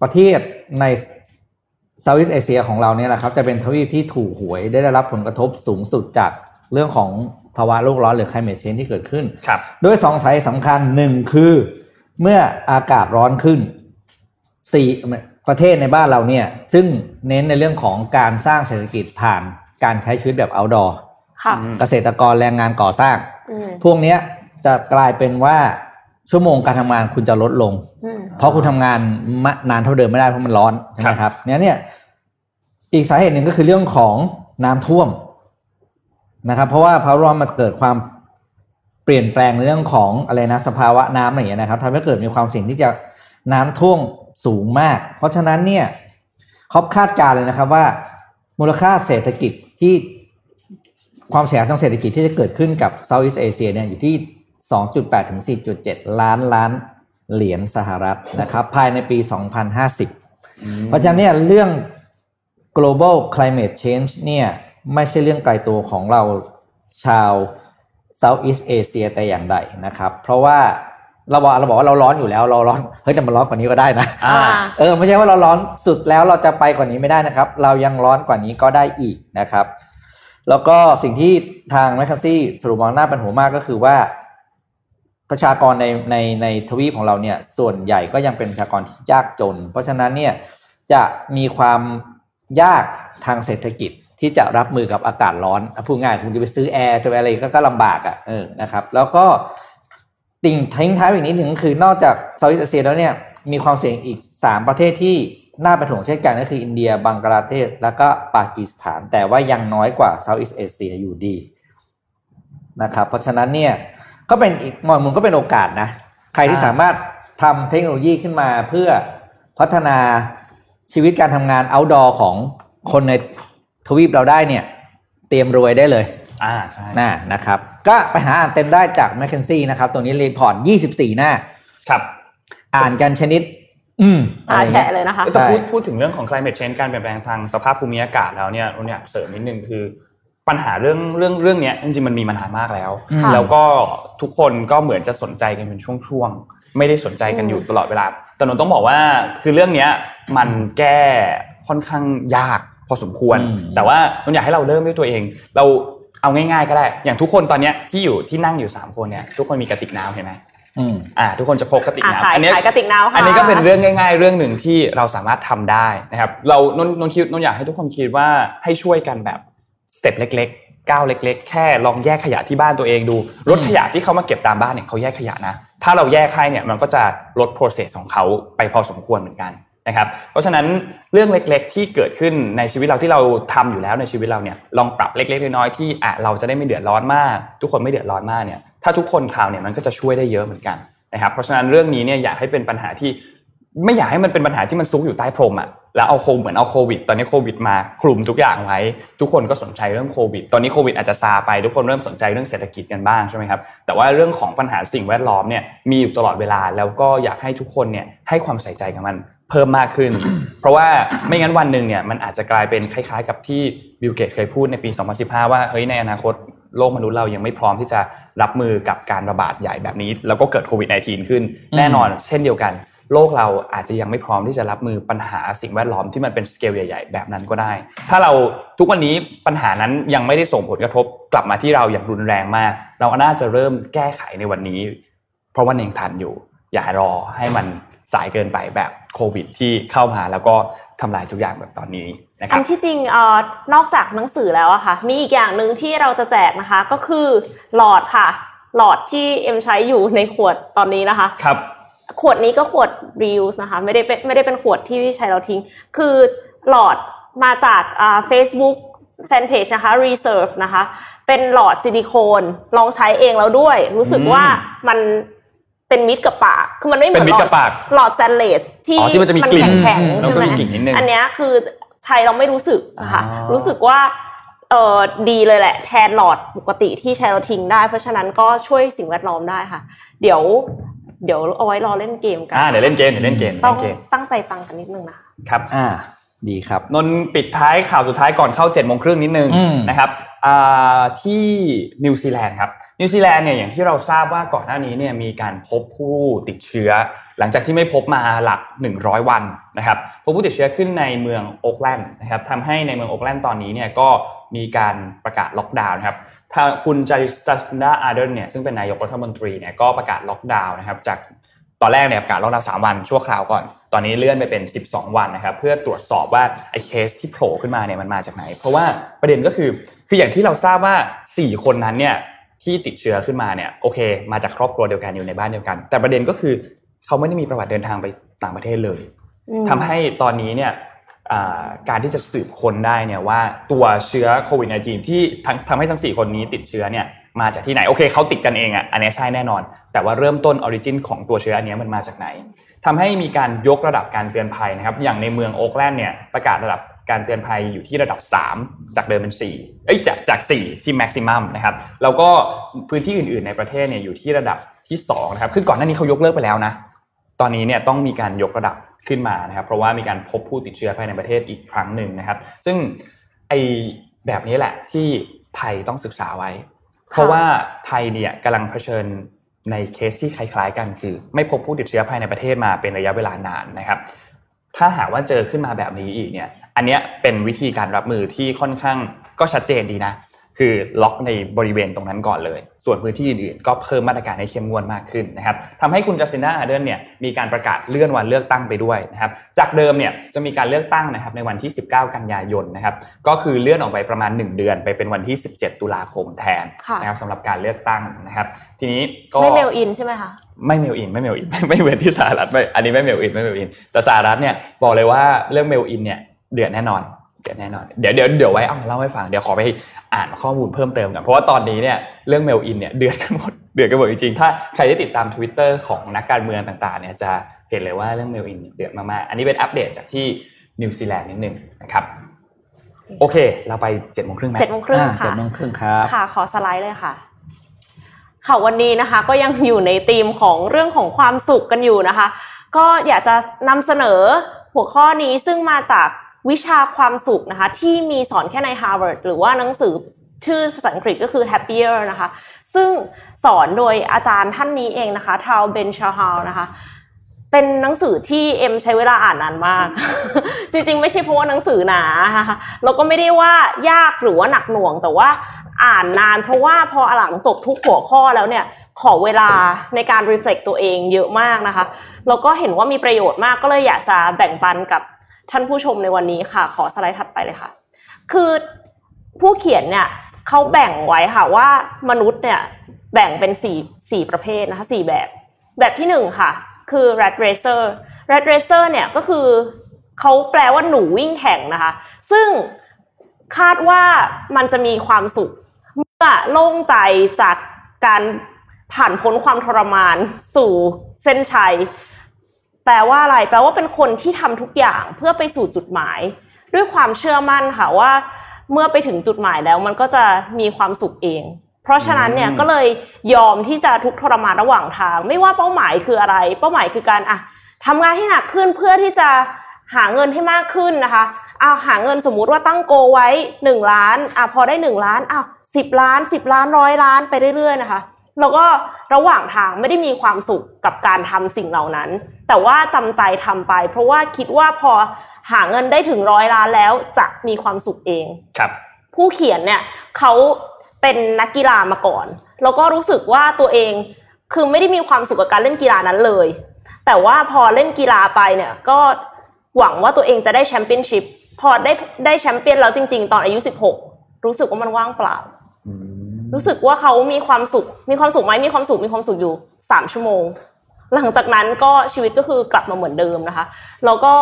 ประเทศใน Southeast Asia ของเราเนี่ยนะครับจะเป็นทวีปที่ถูกหวยได้รับผลกระทบสูงสุดจากเรื่องของภาวะโลกร้อนหรือ climate change ที่เกิดขึ้นครับด้วยสองสาเหตุสำคัญหนึ่งคือ เมื่ออากาศร้อนขึ้น สี่ประเทศในบ้านเราเนี่ย ซึ่งเน้นในเรื่องของการสร้างเศรษฐกิจผ่านการใช้ชีวิตแบบ outdoor ค่ะอืมเกษตรกรแรงงานก่อสร้างอืมพวกเนี้ยจะกลายเป็นว่าชั่วโมงการทำงานคุณจะลดลงอืมเพราะคุณทำงานมะนานเท่าเดิมไม่ได้เพราะมันร้อนใช่ไหมครับเนี่ยเนี่ย อีกสาเหตุหนึ่งก็คือเรื่องของน้ำท่วมนะครับ เพราะว่าภาวะร้อนมันเกิดความเปลี่ยนแปลงในเรื่องของอะไรนะสภาวะน้ำอะไรอย่างเงี้ยนะครับทำให้เกิดมีความเสี่ยงที่จะน้ำท่วม สูงมาก เพราะฉะนั้นเนี่ยเขาคาดการณ์เลยนะครับว่า มูลค่าเศรษฐกิจที่ความเสียหายทางเศรษฐกิจที่จะเกิดขึ้นกับ Southeast Asia เนี่ยอยู่ที่ 2.8 ถึง 4.7 ล้านล้านเหรียญสหรัฐนะครับ ภายในปี 2050 เพราะฉะนั้นเนี่ยเรื่อง global climate change เนี่ยไม่ใช่เรื่องไกลตัวของเราชาว Southeast Asia แต่อย่างใดนะครับ เพราะว่า เราบอกเราบอกว่าเราร้อนอยู่แล้วเราร้อนเฮ้ยแต่มันร้อนกว่านี้ก็ได้นะอ่า เออไม่ใช่ว่าเราร้อนสุดแล้วเราจะไปกว่านี้ไม่ได้นะครับ เรายังร้อนกว่านี้ก็ได้อีกนะครับ แล้วก็สิ่งที่ทางแมคคาซี่สรุปมาหน้าเป็นหัวมากก็คือว่า ประชากรในในในทวีปของเราเนี่ย ส่วนใหญ่ก็ยังเป็นประชากรที่ยากจน เพราะฉะนั้นเนี่ยจะมีความยากทางเศรษฐกิจที่จะรับมือกับอากาศร้อนอะพูดง่ายคุณจะไปซื้อแอร์จะไปอะไรก็ก็ลำบากอะ่ะเออนะครับ แล้วก็ ติ่งทิ้งท้ายอีกนิดหนึ่งคือนอกจากเซาท์อีสเอเชียแล้วเนี่ยมีความเสี่ยงอีกสามประเทศที่น่าเป็นห่วงเช่นกันก็คืออินเดีย บังกลาเทศ แล้วก็ปากีสถาน แต่ว่ายังน้อยกว่าเซาท์อีสเอเชียอยู่ดีนะครับเพราะฉะนั้นเนี่ยก็เป็นอีกมองมุมก็เป็นโอกาสนะ ใครที่สามารถทำเทคโนโลยีขึ้นมาเพื่อพัฒนาชีวิตการทำงาน outdoor ของคนในทวีปเราได้เนี่ย เตรียมรวยได้เลย อ่าใช่นะนะครับ ก็ไปหาอ่านเต็มได้จาก m c k เคนซี่นะครับ ตัวนี้ report 24 หน้า ครับ อ่านกันชนิด อืมตาอะไรแฉะเงี้ยเลยนะคะแต่พูดพูดถึงเรื่องของ climate change การเปลี่ยนแปลงทางสภาพภูมิอากาศแล้วเนี่ยเราอยากเสริมนิดนึงคือปัญหาเรื่องเรื่องเรื่องเนี้ยจริงๆมันมีมานานมากแล้วค่ะแล้วก็ทุกคนก็เหมือนจะสนใจกันเป็นช่วงๆไม่ได้สนใจกันอยู่ตลอดเวลาแต่นนต้องบอกว่าคือเรื่องเนี้ยมันแก้ค่อนข้างยากพอสมควรอืมแต่ว่านนอยากให้เราเริ่มด้วยตัวเอง เรา เอาง่ายๆก็ได้ อย่างทุกคนตอนเนี้ยที่อยู่ที่นั่งอยู่สามคนเนี่ยทุกคนมีกระติกน้ำเห็นไหมอืมอ่าทุกคนจะพกกระติกอะน้ำขายอันเนี้ยขายกระติกน้ำค่ะอันนี้ก็เป็นเรื่องง่าย ๆ เรื่องหนึ่งที่เราสามารถทำได้นะครับ เรานนนนคิดนนอยากให้ทุกคนคิดว่าให้ช่วยกันแบบสเต็ปเล็กๆก้าวเล็ก ๆ แค่ลองแยกขยะที่บ้านตัวเองดูรถขยะที่เขามาเก็บตามบ้านเนี่ยเขาแยกขยะนะถ้าเราแยกให้เนี่ยมันก็จะลด process ของเขาไปพอสมควรเหมือนกัน นะครับเพราะฉะนั้นเรื่องเล็กๆ ที่เกิดขึ้นในชีวิตเราที่เราทำอยู่แล้วในชีวิตเราเนี่ยลองปรับเล็กๆน้อยๆที่อะเราจะได้ไม่เดือดร้อนมาก ทุกคนไม่เดือดร้อนมากเนี่ยถ้าทุกคนทำเนี่ยมันก็จะช่วยได้เยอะเหมือนกันนะครับเพราะฉะนั้นเรื่องนี้เนี่ยอยากให้เป็นปัญหาที่ไม่อยากให้มันเป็นปัญหาที่มันซุกอยู่ใต้พรมอะแล้วเอาโควิดเหมือนเอาโควิด ตอนนี้โควิดมาคลุมทุกอย่างไว้ ทุกคนก็สนใจเรื่องโควิด ตอนนี้โควิดอาจจะซาไปทุกคนเริ่มสนใจเรื่องเศรษฐกิจกันบ้างใช่ไหมครับแต่ว่าเรื่องของปัญหาสิ่งแวดล้อมเนี่ยมีอยู่ตลอดเวลาแล้วก็อยากให้ทุกคนเนี่ยให้ความใส่ใจกับมัน เพิ่มมากขึ้น เพราะว่าไม่งั้นวันหนึ่งเนี่ยมันอาจจะกลายเป็นคล้ายๆ กับที่บิลเกตเคยพูดในปี 2015 ว่าเฮ้ยในอนาคตโลกมนุษย์เรายังไม่พร้อมที่จะรับมือกับการระบาดใหญ่แบบนี้ แล้วก็เกิดโควิด -19 ขึ้น แน่นอนเช่นเดียวกัน โลกเราอาจจะยังไม่พร้อมที่จะรับมือปัญหาสิ่งแวดล้อมที่มันเป็นสเกลใหญ่ ๆ แบบนั้นก็ได้ ถ้าเราทุกวันนี้ปัญหานั้นยังไม่ได้ส่งผลกระทบกลับมาที่เราอย่างรุนแรงมาก เราน่าจะเริ่มแก้ไขในวันนี้ เพราะว่ายังทันอยู่ อย่ารอให้มัน สายเกินไปแบบโควิด ที่เข้ามาแล้วก็ทำลายทุกอย่างแบบตอนนี้นะคอัรับนที่จริงเอ่อนอกจากหนังสือแล้วอะค่ะ มีอีกอย่างหนึ่งที่เราจะแจกนะคะก็คือหลอดค่ะ หลอดที่เอ็มใช้อยู่ในขวดตอนนี้นะคะครับขวดนี้ก็ขวด reuse นะคะ ไม่ได้เป็นไม่ได้เป็นขวดที่ใช้เราทิ้ง คือหลอดมาจากอ่า Facebook Fanpage นะคะ Reserve นะคะ เป็นหลอดซิลิโคนลองใช้เองแล้วด้วย รู้สึกอืมว่ามัน เป็นมิตรกับปาก คือมันไม่เหมือนเป็นมิหตลรอกัดบปากหลอดแซนเลสที่อ๋อที่มันจะมีกลิ่นแข็งอืมๆใช่ไหมแล้วก็มีกลิ่นนิดนึงอันเนี้ยคือใช้เราไม่รู้สึกนะคะอ๋อรู้สึกว่าเออดีเลยแหละ แทนหลอดปกติที่ใช้เราทิ้งได้ เพราะฉะนั้นก็ช่วยสิ่งแวดล้อมได้ค่ะ เดี๋ยว เดี๋ยวเอาไว้รอเล่นเกมกันอ่าเดี๋ยวเล่นเกมเดี๋ยวเล่นเกมต้เล่องนเกมตั้งใจฟังกันนิดนึงนะคะครับอ่า ดีครับนนท์ปิดท้ายข่าวสุดท้ายก่อนเข้าเจ็ดโมงครึ่งนิดนึงอืมนะครับอ่าที่นิวซีแลนด์ครับนิวซีแลนด์เนี่ยอย่างที่เราทราบว่าก่อนหน้านี้เนี่ยมีการพบผู้ติดเชื้อ หลังจากที่ไม่พบมาหลัก 100 วันนะครับพบผู้ติดเชื้อขึ้นในเมืองโอ๊กแลนด์นะครับทำให้ในเมืองโอ๊กแลนด์ตอนนี้เนี่ยก็มีการประกาศล็อกดาวน์นะครับถ้าคุณจัสตินดาอาร์เดนเนี่ยซึ่งเป็นนายกรัฐมนตรีเนี่ยก็ประกาศล็อกดาวน์นะครับจาก ตอนแรกเนี่ยประกาศล็อกดาวน์สามวันชั่วคราวก่อน ตอนนี้เลื่อนไปเป็น 12 วันนะครับ เพื่อตรวจสอบว่าไอ้เคสที่โผล่ขึ้นมาเนี่ยมันมาจากไหน เพราะว่าประเด็นก็คือ คืออย่างที่เราทราบว่า 4 คนนั้นเนี่ยที่ติดเชื้อขึ้นมาเนี่ยโอเค มาจากครอบครัวเดียวกันอยู่ในบ้านเดียวกัน แต่ประเด็นก็คือเขาไม่ได้มีประวัติเดินทางไปต่างประเทศเลยทำให้ตอนนี้เนี่ยอ่าการที่จะสืบค้นได้เนี่ยว่าตัวเชื้อโควิด -19 ที่ทั้งทำให้ทั้ง 4 คนนี้ติดเชื้อเนี่ย มาจากที่ไหน โอเคเขาติดกันเองอะอันนี้ใช่แน่นอน แต่ว่าเริ่มต้นออริจินของตัวเชื้ออันเนี้ยมันมาจากไหนทำให้มีการยกระดับการเตือนภัยนะครับ อย่างในเมืองโอ๊กแลนด์เนี่ยประกาศระดับการเตือนภัยอยู่ที่ระดับ 3 จากเดิมเป็น4เอ้ยจากจาก 4 ที่แม็กซิมัมนะครับแล้วก็พื้นที่อื่น ๆในประเทศเนี่ยอยู่ที่ระดับที่2นะครับคือก่อนหน้านี้เขายกเลิกไปแล้วนะ ตอนนี้เนี่ยต้องมีการยกระดับขึ้นมานะครับ เพราะว่ามีการพบผู้ติดเชื้อภายในประเทศอีกครั้งหนึ่งนะครับ ซึ่งไอแบบนี้แหละที่ไทยต้องศึกษาไว้ เพราะว่าไทยเนี่ยกำลังเผชิญในเคสที่คล้ายๆ กันคือ ไม่พบผู้ติดเชื้อภายในประเทศมาเป็นระยะเวลานานนะครับ ถ้าหากว่าเจอขึ้นมาแบบนี้อีกเนี่ย อันเนี้ยเป็นวิธีการรับมือที่ค่อนข้างก็ชัดเจนดีนะ คือล็อกในบริเวณตรงนั้นก่อนเลย ส่วนพื้นที่อื่นๆ ก็เพิ่มมาตรการให้เข้มงวดมากขึ้นนะครับทำให้คุณจัสตินดาอาร์เดนเนี่ยมีการประกาศเลื่อนวันเลือกตั้งไปด้วยนะครับ จากเดิมเนี่ยจะมีการเลือกตั้งนะครับในวันที่ 19 กันยายนนะครับ ก็คือเลื่อนออกไปประมาณ 1 เดือน ไปเป็นวันที่ 17 ตุลาคมแทนค่ะนะครับสำหรับการเลือกตั้งนะครับ ทีนี้ก็ไม่ mail-in ใช่ไหมคะไม่ mail-in ไม่ mail-in ไม่เหมือนที่สหรัฐไม่อันนี้ไม่ mail-in ไม่ mail-in แต่สหรัฐเนี่ยบอกเลยว่าเรื่อง mail-in เนี่ยเดือดแน่นอนเดือดแน่นอนเดี๋ยวเดี๋ยวเดี๋ยวไว้เอามาเล่าให้ฟังเดี๋ยวขอไปอ่านข้อมูลเพิ่มเติมกันเพราะว่าตอนนี้เนี่ยเรื่อง mail-in เนี่ยเดือดกันหมดเดือดกันหมดจริงๆถ้าใครได้ติดตาม Twitter ของนักการเมืองต่างๆเนี่ยจะเห็นเลยว่าเรื่อง mail-in เดือดมากๆอันนี้เป็นอัปเดตจากที่นิวซีแลนด์นิดนึงนะครับโอเค เราไปเจ็ดโมงครึ่งไหมเจ็ดโมงครึ่งอ่าค่ะเจ็ดโมงครึ่งครับค่ะ ขอสไลด์เลยค่ะค่ะวันนี้นะคะ ก็ยังอยู่ในธีมของเรื่องของความสุขกันอยู่นะคะ ก็อยากจะนำเสนอหัวข้อนี้ซึ่งมาจาก วิชาความสุขนะคะ ที่มีสอนแค่ใน Harvard หรือว่าหนังสือชื่อภาษาอังกฤษก็คือ Happier นะคะ ซึ่งสอนโดยอาจารย์ท่านนี้เองนะคะทาวเบนชาฮาลนะคะ เป็นหนังสือที่เอ็มใช้เวลาอ่านนานมาก จริงๆ ไม่ใช่เพราะว่าหนังสือหนานะคะแล้วก็ไม่ได้ว่ายากหรือว่าหนักหน่วง แต่ว่าอ่านนานเพราะว่าพอหลังจบทุกหัวข้อแล้วเนี่ยขอเวลาในการรีเฟล็กตัวเองเยอะมากนะคะ แล้วก็เห็นว่ามีประโยชน์มากก็เลยอยากจะแบ่งปันกับ ท่านผู้ชมในวันนี้ค่ะ ขอสไลด์ถัดไปเลยค่ะ คือผู้เขียนเนี่ยเขาแบ่งไว้ค่ะว่ามนุษย์เนี่ยแบ่งเป็นสี่สี่ประเภทนะคะสี่แบบ แบบที่หนึ่งค่ะ คือ rat racer rat racer เนี่ยก็คือเขาแปลว่าหนูวิ่งแข่งนะคะ ซึ่งคาดว่ามันจะมีความสุข เมื่อโล่งใจจากการผ่านพ้นความทรมานสู่เส้นชัย แปลว่าอะไร แปลว่าเป็นคนที่ทำทุกอย่างเพื่อไปสู่จุดหมาย ด้วยความเชื่อมั่นค่ะว่า เมื่อไปถึงจุดหมายแล้วมันก็จะมีความสุขเอง เพราะฉะนั้นเนี่ยอืมก็เลยยอมที่จะทุกข์ทรมานระหว่างทาง ไม่ว่าเป้าหมายคืออะไร เป้าหมายคือการอะทำงานให้หนักขึ้นเพื่อที่จะหาเงินให้มากขึ้นนะคะเอาหาเงินสมมุติว่าตั้งโกไว้หนึ่งล้านอะพอได้หนึ่งล้านอ้าวสิบล้านสิบล้านร้อยล้านไปเรื่อยๆนะคะ แล้วก็ระหว่างทางไม่ได้มีความสุขกับการทำสิ่งเหล่านั้น แต่ว่าจำใจทำไป เพราะว่าคิดว่าพอหาเงินได้ถึงร้อยล้านแล้วจะมีความสุขเองครับ ผู้เขียนเนี่ยเขาเป็นนักกีฬามาก่อน แล้วก็รู้สึกว่าตัวเองคือไม่ได้มีความสุขกับการเล่นกีฬานั้นเลย แต่ว่าพอเล่นกีฬาไปเนี่ยก็หวังว่าตัวเองจะได้แชมเปี้ยนชิพพอได้ได้แชมเปี้ยนแล้วจริง ๆ ตอนอายุ 16 รู้สึกว่ามันว่างเปล่าอืม รู้สึกว่าเขามีความสุข มีความสุขไหมมีความสุข มีความสุขอยู่สามชั่วโมง หลังจากนั้นก็ชีวิตก็คือกลับมาเหมือนเดิมนะคะ แล้วก็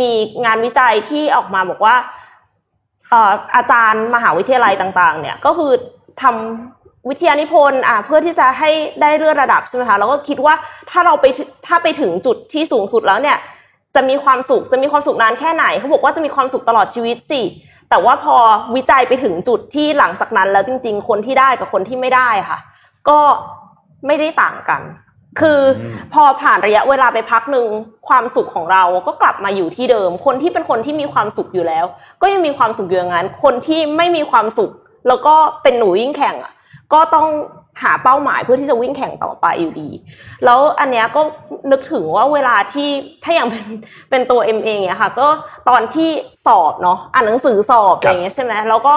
มีงานวิจัยที่ออกมาบอกว่าอาจารย์มหาวิทยาลัยต่าง ๆ เนี่ยก็คือทำวิทยานิพนธ์อะเพื่อที่จะให้ได้เลื่อนระดับใช่ไหมคะแล้วก็คิดว่าถ้าเราไปถ้าไปถึงจุดที่สูงสุดแล้วเนี่ย จะมีความสุขจะมีความสุขนานแค่ไหนเขาบอกว่าจะมีความสุขตลอดชีวิตสิ แต่ว่าพอวิจัยไปถึงจุดที่หลังจากนั้นแล้วจริง ๆ คนที่ได้กับคนที่ไม่ได้ค่ะ ก็ไม่ได้ต่างกัน คืออมพอผ่านระยะเวลาไปพักหนึ่งความสุขของเราก็กลับมาอยู่ที่เดิม คนที่เป็นคนที่มีความสุขอยู่แล้ว ก็ยังมีความสุขอยู่อย่างนั้น คนที่ไม่มีความสุข แล้วก็เป็นหนูวิ่งแข่งอะก็ต้อง หาเป้าหมายเพื่อที่จะวิ่งแข่งต่อไปอยู่ดี แล้วอันเนี้ยก็นึกถึงว่าเวลาที่ถ้าอย่างเป็นเป็นตัวเอ็มเองเนี่ยค่ะ ก็ตอนที่สอบเนาะอ่านหนังสือสอบอะไรอย่างเงี้ยใช่ไหมแล้วก็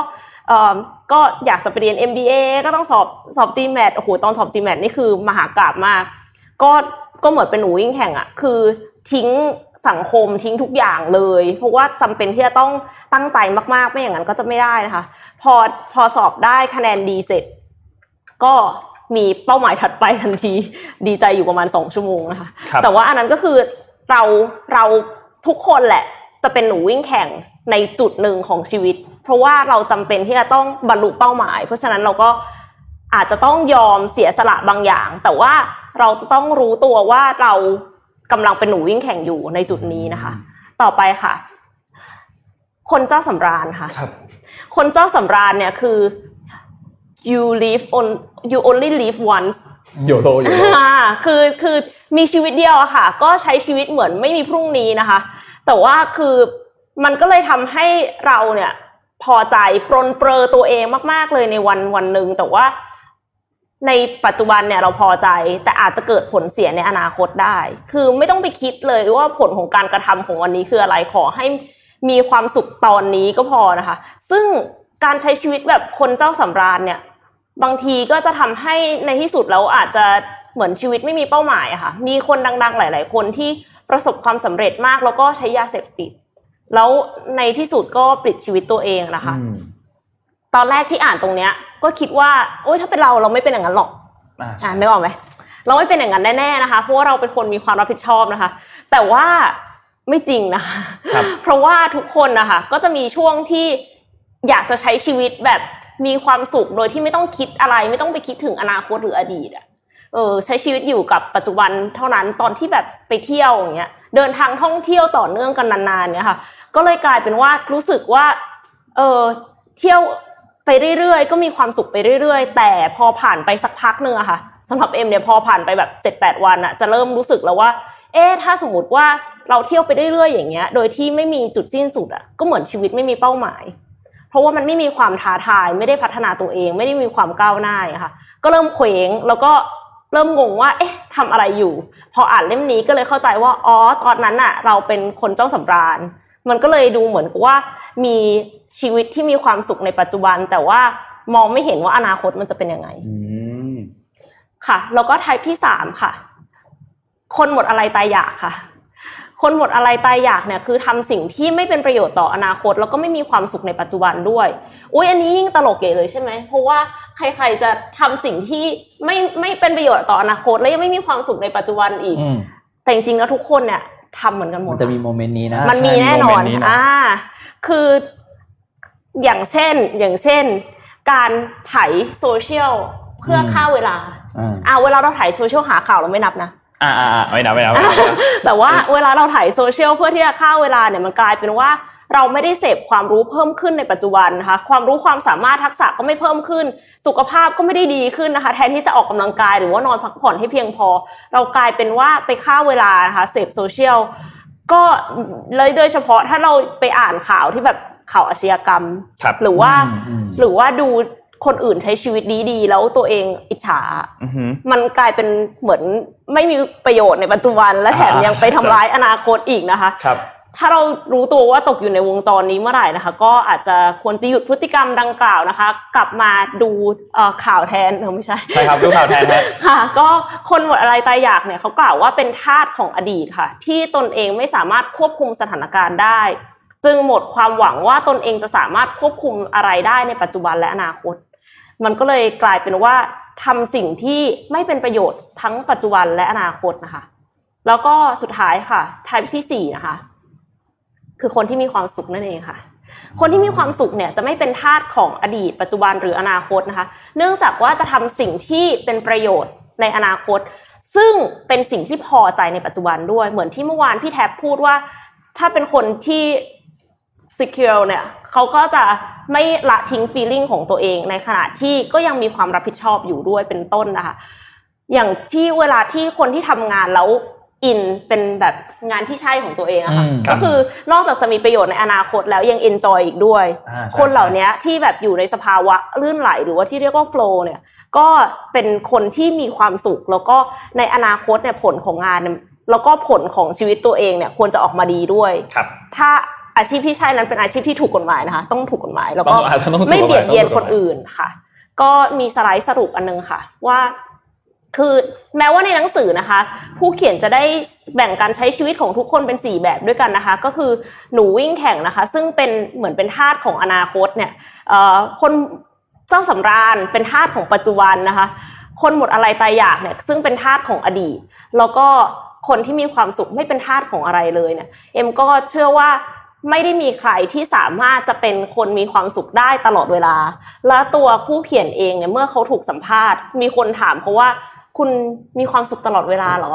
เอ่อก็อยากจะไปเรียน MBA ก็ต้องสอบสอบ GMAT โอ้โหตอนสอบ GMAT นี่คือมหากราบมาก ก็ก็เหมือนเป็นหนูวิ่งแข่งอะคือทิ้งสังคมทิ้งทุกอย่างเลย เพราะว่าจำเป็นที่จะต้องตั้งใจมากๆ ไม่อย่างนั้นก็จะไม่ได้นะคะ พอพอสอบได้คะแนนดีเสร็จ ก็มีเป้าหมายถัดไปทันทีดีใจอยู่ประมาณสองชั่วโมงนะคะครับแต่ว่าอันนั้นก็คือเราเราทุกคนแหละ จะเป็นหนูวิ่งแข่งในจุดหนึ่งของชีวิต เพราะว่าเราจำเป็นที่จะต้องบรรลุเป้าหมาย เพราะฉะนั้นเราก็อาจจะต้องยอมเสียสละบางอย่าง แต่ว่าเราจะต้องรู้ตัวว่าเรากำลังเป็นหนูวิ่งแข่งอยู่ในจุดนี้นะคะ ต่อไปค่ะ คนเจ้าสำราญค่ะครับคนเจ้าสำราญเนี่ยคือ you live on you only live once โยโรโยโรอ่าคือคือมีชีวิตเดียวอะค่ะ ก็ใช้ชีวิตเหมือนไม่มีพรุ่งนี้นะคะ แต่ว่าคือมันก็เลยทำให้เราเนี่ยพอใจปรนเปรอตัวเองมาก ๆ เลยในวันวันหนึ่งแต่ว่าในปัจจุบันเนี่ยเราพอใจ แต่อาจจะเกิดผลเสียในอนาคตได้ คือไม่ต้องไปคิดเลยว่าผลของการกระทำของวันนี้คืออะไรขอให้มีความสุขตอนนี้ก็พอนะคะ ซึ่งการใช้ชีวิตแบบคนเจ้าสำราญเนี่ย บางทีก็จะทำให้ในที่สุดแล้วอาจจะเหมือนชีวิตไม่มีเป้าหมายอะค่ะ มีคนดัง ๆ หลาย ๆ คนที่ประสบความสำเร็จมากแล้วก็ใช้ยาเสพติด แล้วในที่สุดก็ปลิดชีวิตตัวเองนะคะอืมตอนแรกที่อ่านตรงเนี้ย ก็คิดว่า โอ๊ยถ้าเป็นเราเราไม่เป็นอย่างนั้นหรอกอ่าอ่านึกออกไหมเราไม่เป็นอย่างนั้นแน่ๆนะคะเพราะว่าเราเป็นคนมีความรับผิดชอบนะคะ แต่ว่าไม่จริงนะคะครับเพราะว่าทุกคนนะคะก็จะมีช่วงที่อยากจะใช้ชีวิตแบบ มีความสุขโดยที่ไม่ต้องคิดอะไร ไม่ต้องไปคิดถึงอนาคตหรืออดีตอะเออใช้ชีวิตอยู่กับปัจจุบันเท่านั้นตอนที่แบบไปเที่ยวอย่างเงี้ยเดินทางท่องเที่ยวต่อเนื่องกันนานๆเนี่ยค่ะ ก็เลยกลายเป็นว่ารู้สึกว่าเออเที่ยวไปเรื่อยๆ ก็มีความสุขไปเรื่อยๆ แต่พอผ่านไปสักพักหนึ่งอะค่ะสำหรับเอ็มเนี่ยพอผ่านไปแบบเจ็ดแปดวันอะจะเริ่มรู้สึกแล้วว่า เอ๊ะถ้าสมมติว่าเราเที่ยวไปเรื่อยๆอย่างเงี้ย โดยที่ไม่มีจุดสิ้นสุดอะก็เหมือนชีวิตไม่มีเป้าหมาย เพราะว่ามันไม่มีความท้าทาย ไม่ได้พัฒนาตัวเอง ไม่ได้มีความก้าวหน้าอะค่ะ ก็เริ่มเคว้งแล้วก็เริ่มงงว่า เอ๊ะทำอะไรอยู่ พออ่านเล่มนี้ก็เลยเข้าใจว่า อ๋อ ตอนนั้นอะเราเป็นคนเจ้าสำราญ มันก็เลยดูเหมือนกับว่า มีชีวิตที่มีความสุขในปัจจุบัน แต่ว่ามองไม่เห็นว่าอนาคตมันจะเป็นยังไงอืมค่ะ แล้วก็ type ที่สามค่ะ คนหมดอะไรตายอยากค่ะ คนหมดอะไรตายอยากเนี่ยคือทำสิ่งที่ไม่เป็นประโยชน์ต่ออนาคต แล้วก็ไม่มีความสุขในปัจจุบันด้วยอุ้ยอันนี้ยิ่งตลกใหญ่เลยใช่ไหมเพราะว่าใครๆจะทำสิ่งที่ไม่ไม่เป็นประโยชน์ต่ออนาคต และยังไม่มีความสุขในปัจจุบันอีกอืมแต่จริงๆแล้วทุกคนเนี่ยทำเหมือนกันหมดมันจะมี moment นี้นะมันมีแน่นอนใช่ moment นี้นะอ่าคืออย่างเช่นอย่างเช่น การไถโซเชียลเพื่อฆ่าเวลาอ่าอ่าเวลาเราไถโซเชียลหาข่าวเราไม่นับนะ อ่าอ่าอ่าไม่นับไม่นับไม่นับแต่ว่าเวลาเราไถโซเชียลเพื่อที่จะฆ่าเวลาเนี่ยมันกลายเป็นว่าเราไม่ได้เสพความรู้เพิ่มขึ้นในปัจจุบันนะคะความรู้ความสามารถทักษะก็ไม่เพิ่มขึ้น สุขภาพก็ไม่ได้ดีขึ้นนะคะ แทนที่จะออกกำลังกายหรือว่านอนพักผ่อนให้เพียงพอ เรากลายเป็นว่าไปฆ่าเวลานะคะเสพโซเชียลก็เลยโดยเฉพาะถ้าเราไปอ่านข่าวที่แบบข่าวอาชญากรรมครับหรือว่าอืมอืมหรือว่าดู คนอื่นใช้ชีวิตดีๆ แล้วตัวเองอิจฉาอือหือมันกลายเป็นเหมือนไม่มีประโยชน์ในปัจจุบัน และแถมยังไปทำร้ายอนาคตอีกนะคะครับถ้าเรารู้ตัวว่าตกอยู่ในวงจรนี้เมื่อไหร่นะคะ ก็อาจจะควรจะหยุดพฤติกรรมดังกล่าวนะคะ กลับมาดูเอ่อข่าวแทนเออไม่ใช่ใช่ครับดูข่าวแทนฮะค่ะ ก็คนหมดอะไรตายอยากเนี่ยเขากล่าวว่าเป็นทาสของอดีตค่ะ ที่ตนเองไม่สามารถควบคุมสถานการณ์ได้ จึงหมดความหวังว่าตนเองจะสามารถควบคุมอะไรได้ในปัจจุบันและอนาคต มันก็เลยกลายเป็นว่าทำสิ่งที่ไม่เป็นประโยชน์ทั้งปัจจุบันและอนาคตนะคะ แล้วก็สุดท้ายค่ะ ทายที่สี่นะคะ คือคนที่มีความสุขนั่นเองค่ะ คนที่มีความสุขเนี่ยจะไม่เป็นทาสของอดีต ปัจจุบันหรืออนาคตนะคะ เนื่องจากว่าจะทำสิ่งที่เป็นประโยชน์ในอนาคต ซึ่งเป็นสิ่งที่พอใจในปัจจุบันด้วย เหมือนที่เมื่อวานพี่แท็บพูดว่า ถ้าเป็นคนที่ secure เนี่ยเขาก็จะไม่ละทิ้ง feeling ของตัวเองในขณะที่ก็ยังมีความรับผิดชอบอยู่ด้วยเป็นต้นนะคะอย่างที่เวลาที่คนที่ทำงานแล้วอินเป็นแบบงานที่ใช่ของตัวเองอะค่ะอืมก็คือนอกจากจะมีประโยชน์ในอนาคตแล้วยัง enjoy อีกด้วยอ่าใช่คนเหล่านี้ที่แบบอยู่ในสภาวะลื่นไหล หรือว่าที่เรียกว่า flow เนี่ยก็เป็นคนที่มีความสุข แล้วก็ในอนาคตเนี่ยผลของงานเนี่ยแล้วก็ผลของชีวิตตัวเองเนี่ยควรจะออกมาดีด้วย ครับ ถ้า อาชีพที่ใช่นั้นเป็นอาชีพที่ถูกกฎหมายนะคะ ต้องถูกกฎหมายแล้วก็ต้องอาจจะต้องถูกกฎหมายไม่เบียดเบียนต้องถูกกฎหมายคนอื่นค่ะ ก็มีสไลด์สรุปอันนึงค่ะ ว่า คือแม้ว่าในหนังสือนะคะ ผู้เขียนจะได้แบ่งการใช้ชีวิตของทุกคนเป็นสี่แบบด้วยกันนะคะ ก็คือหนูวิ่งแข่งนะคะ ซึ่งเป็นเหมือนเป็นทาสของอนาคตเนี่ยเอ่อคนเจ้าสำราญเป็นทาสของปัจจุบันนะคะ คนหมดอะไรตายอยากเนี่ย ซึ่งเป็นทาสของอดีต แล้วก็คนที่มีความสุขไม่เป็นทาสของอะไรเลยเนี่ย เอ็มก็เชื่อว่า ไม่ได้มีใครที่สามารถจะเป็นคนมีความสุขได้ตลอดเวลา แล้วตัวผู้เขียนเองเนี่ยเมื่อเขาถูกสัมภาษณ์ มีคนถามเขาว่า คุณมีความสุขตลอดเวลาเหรอ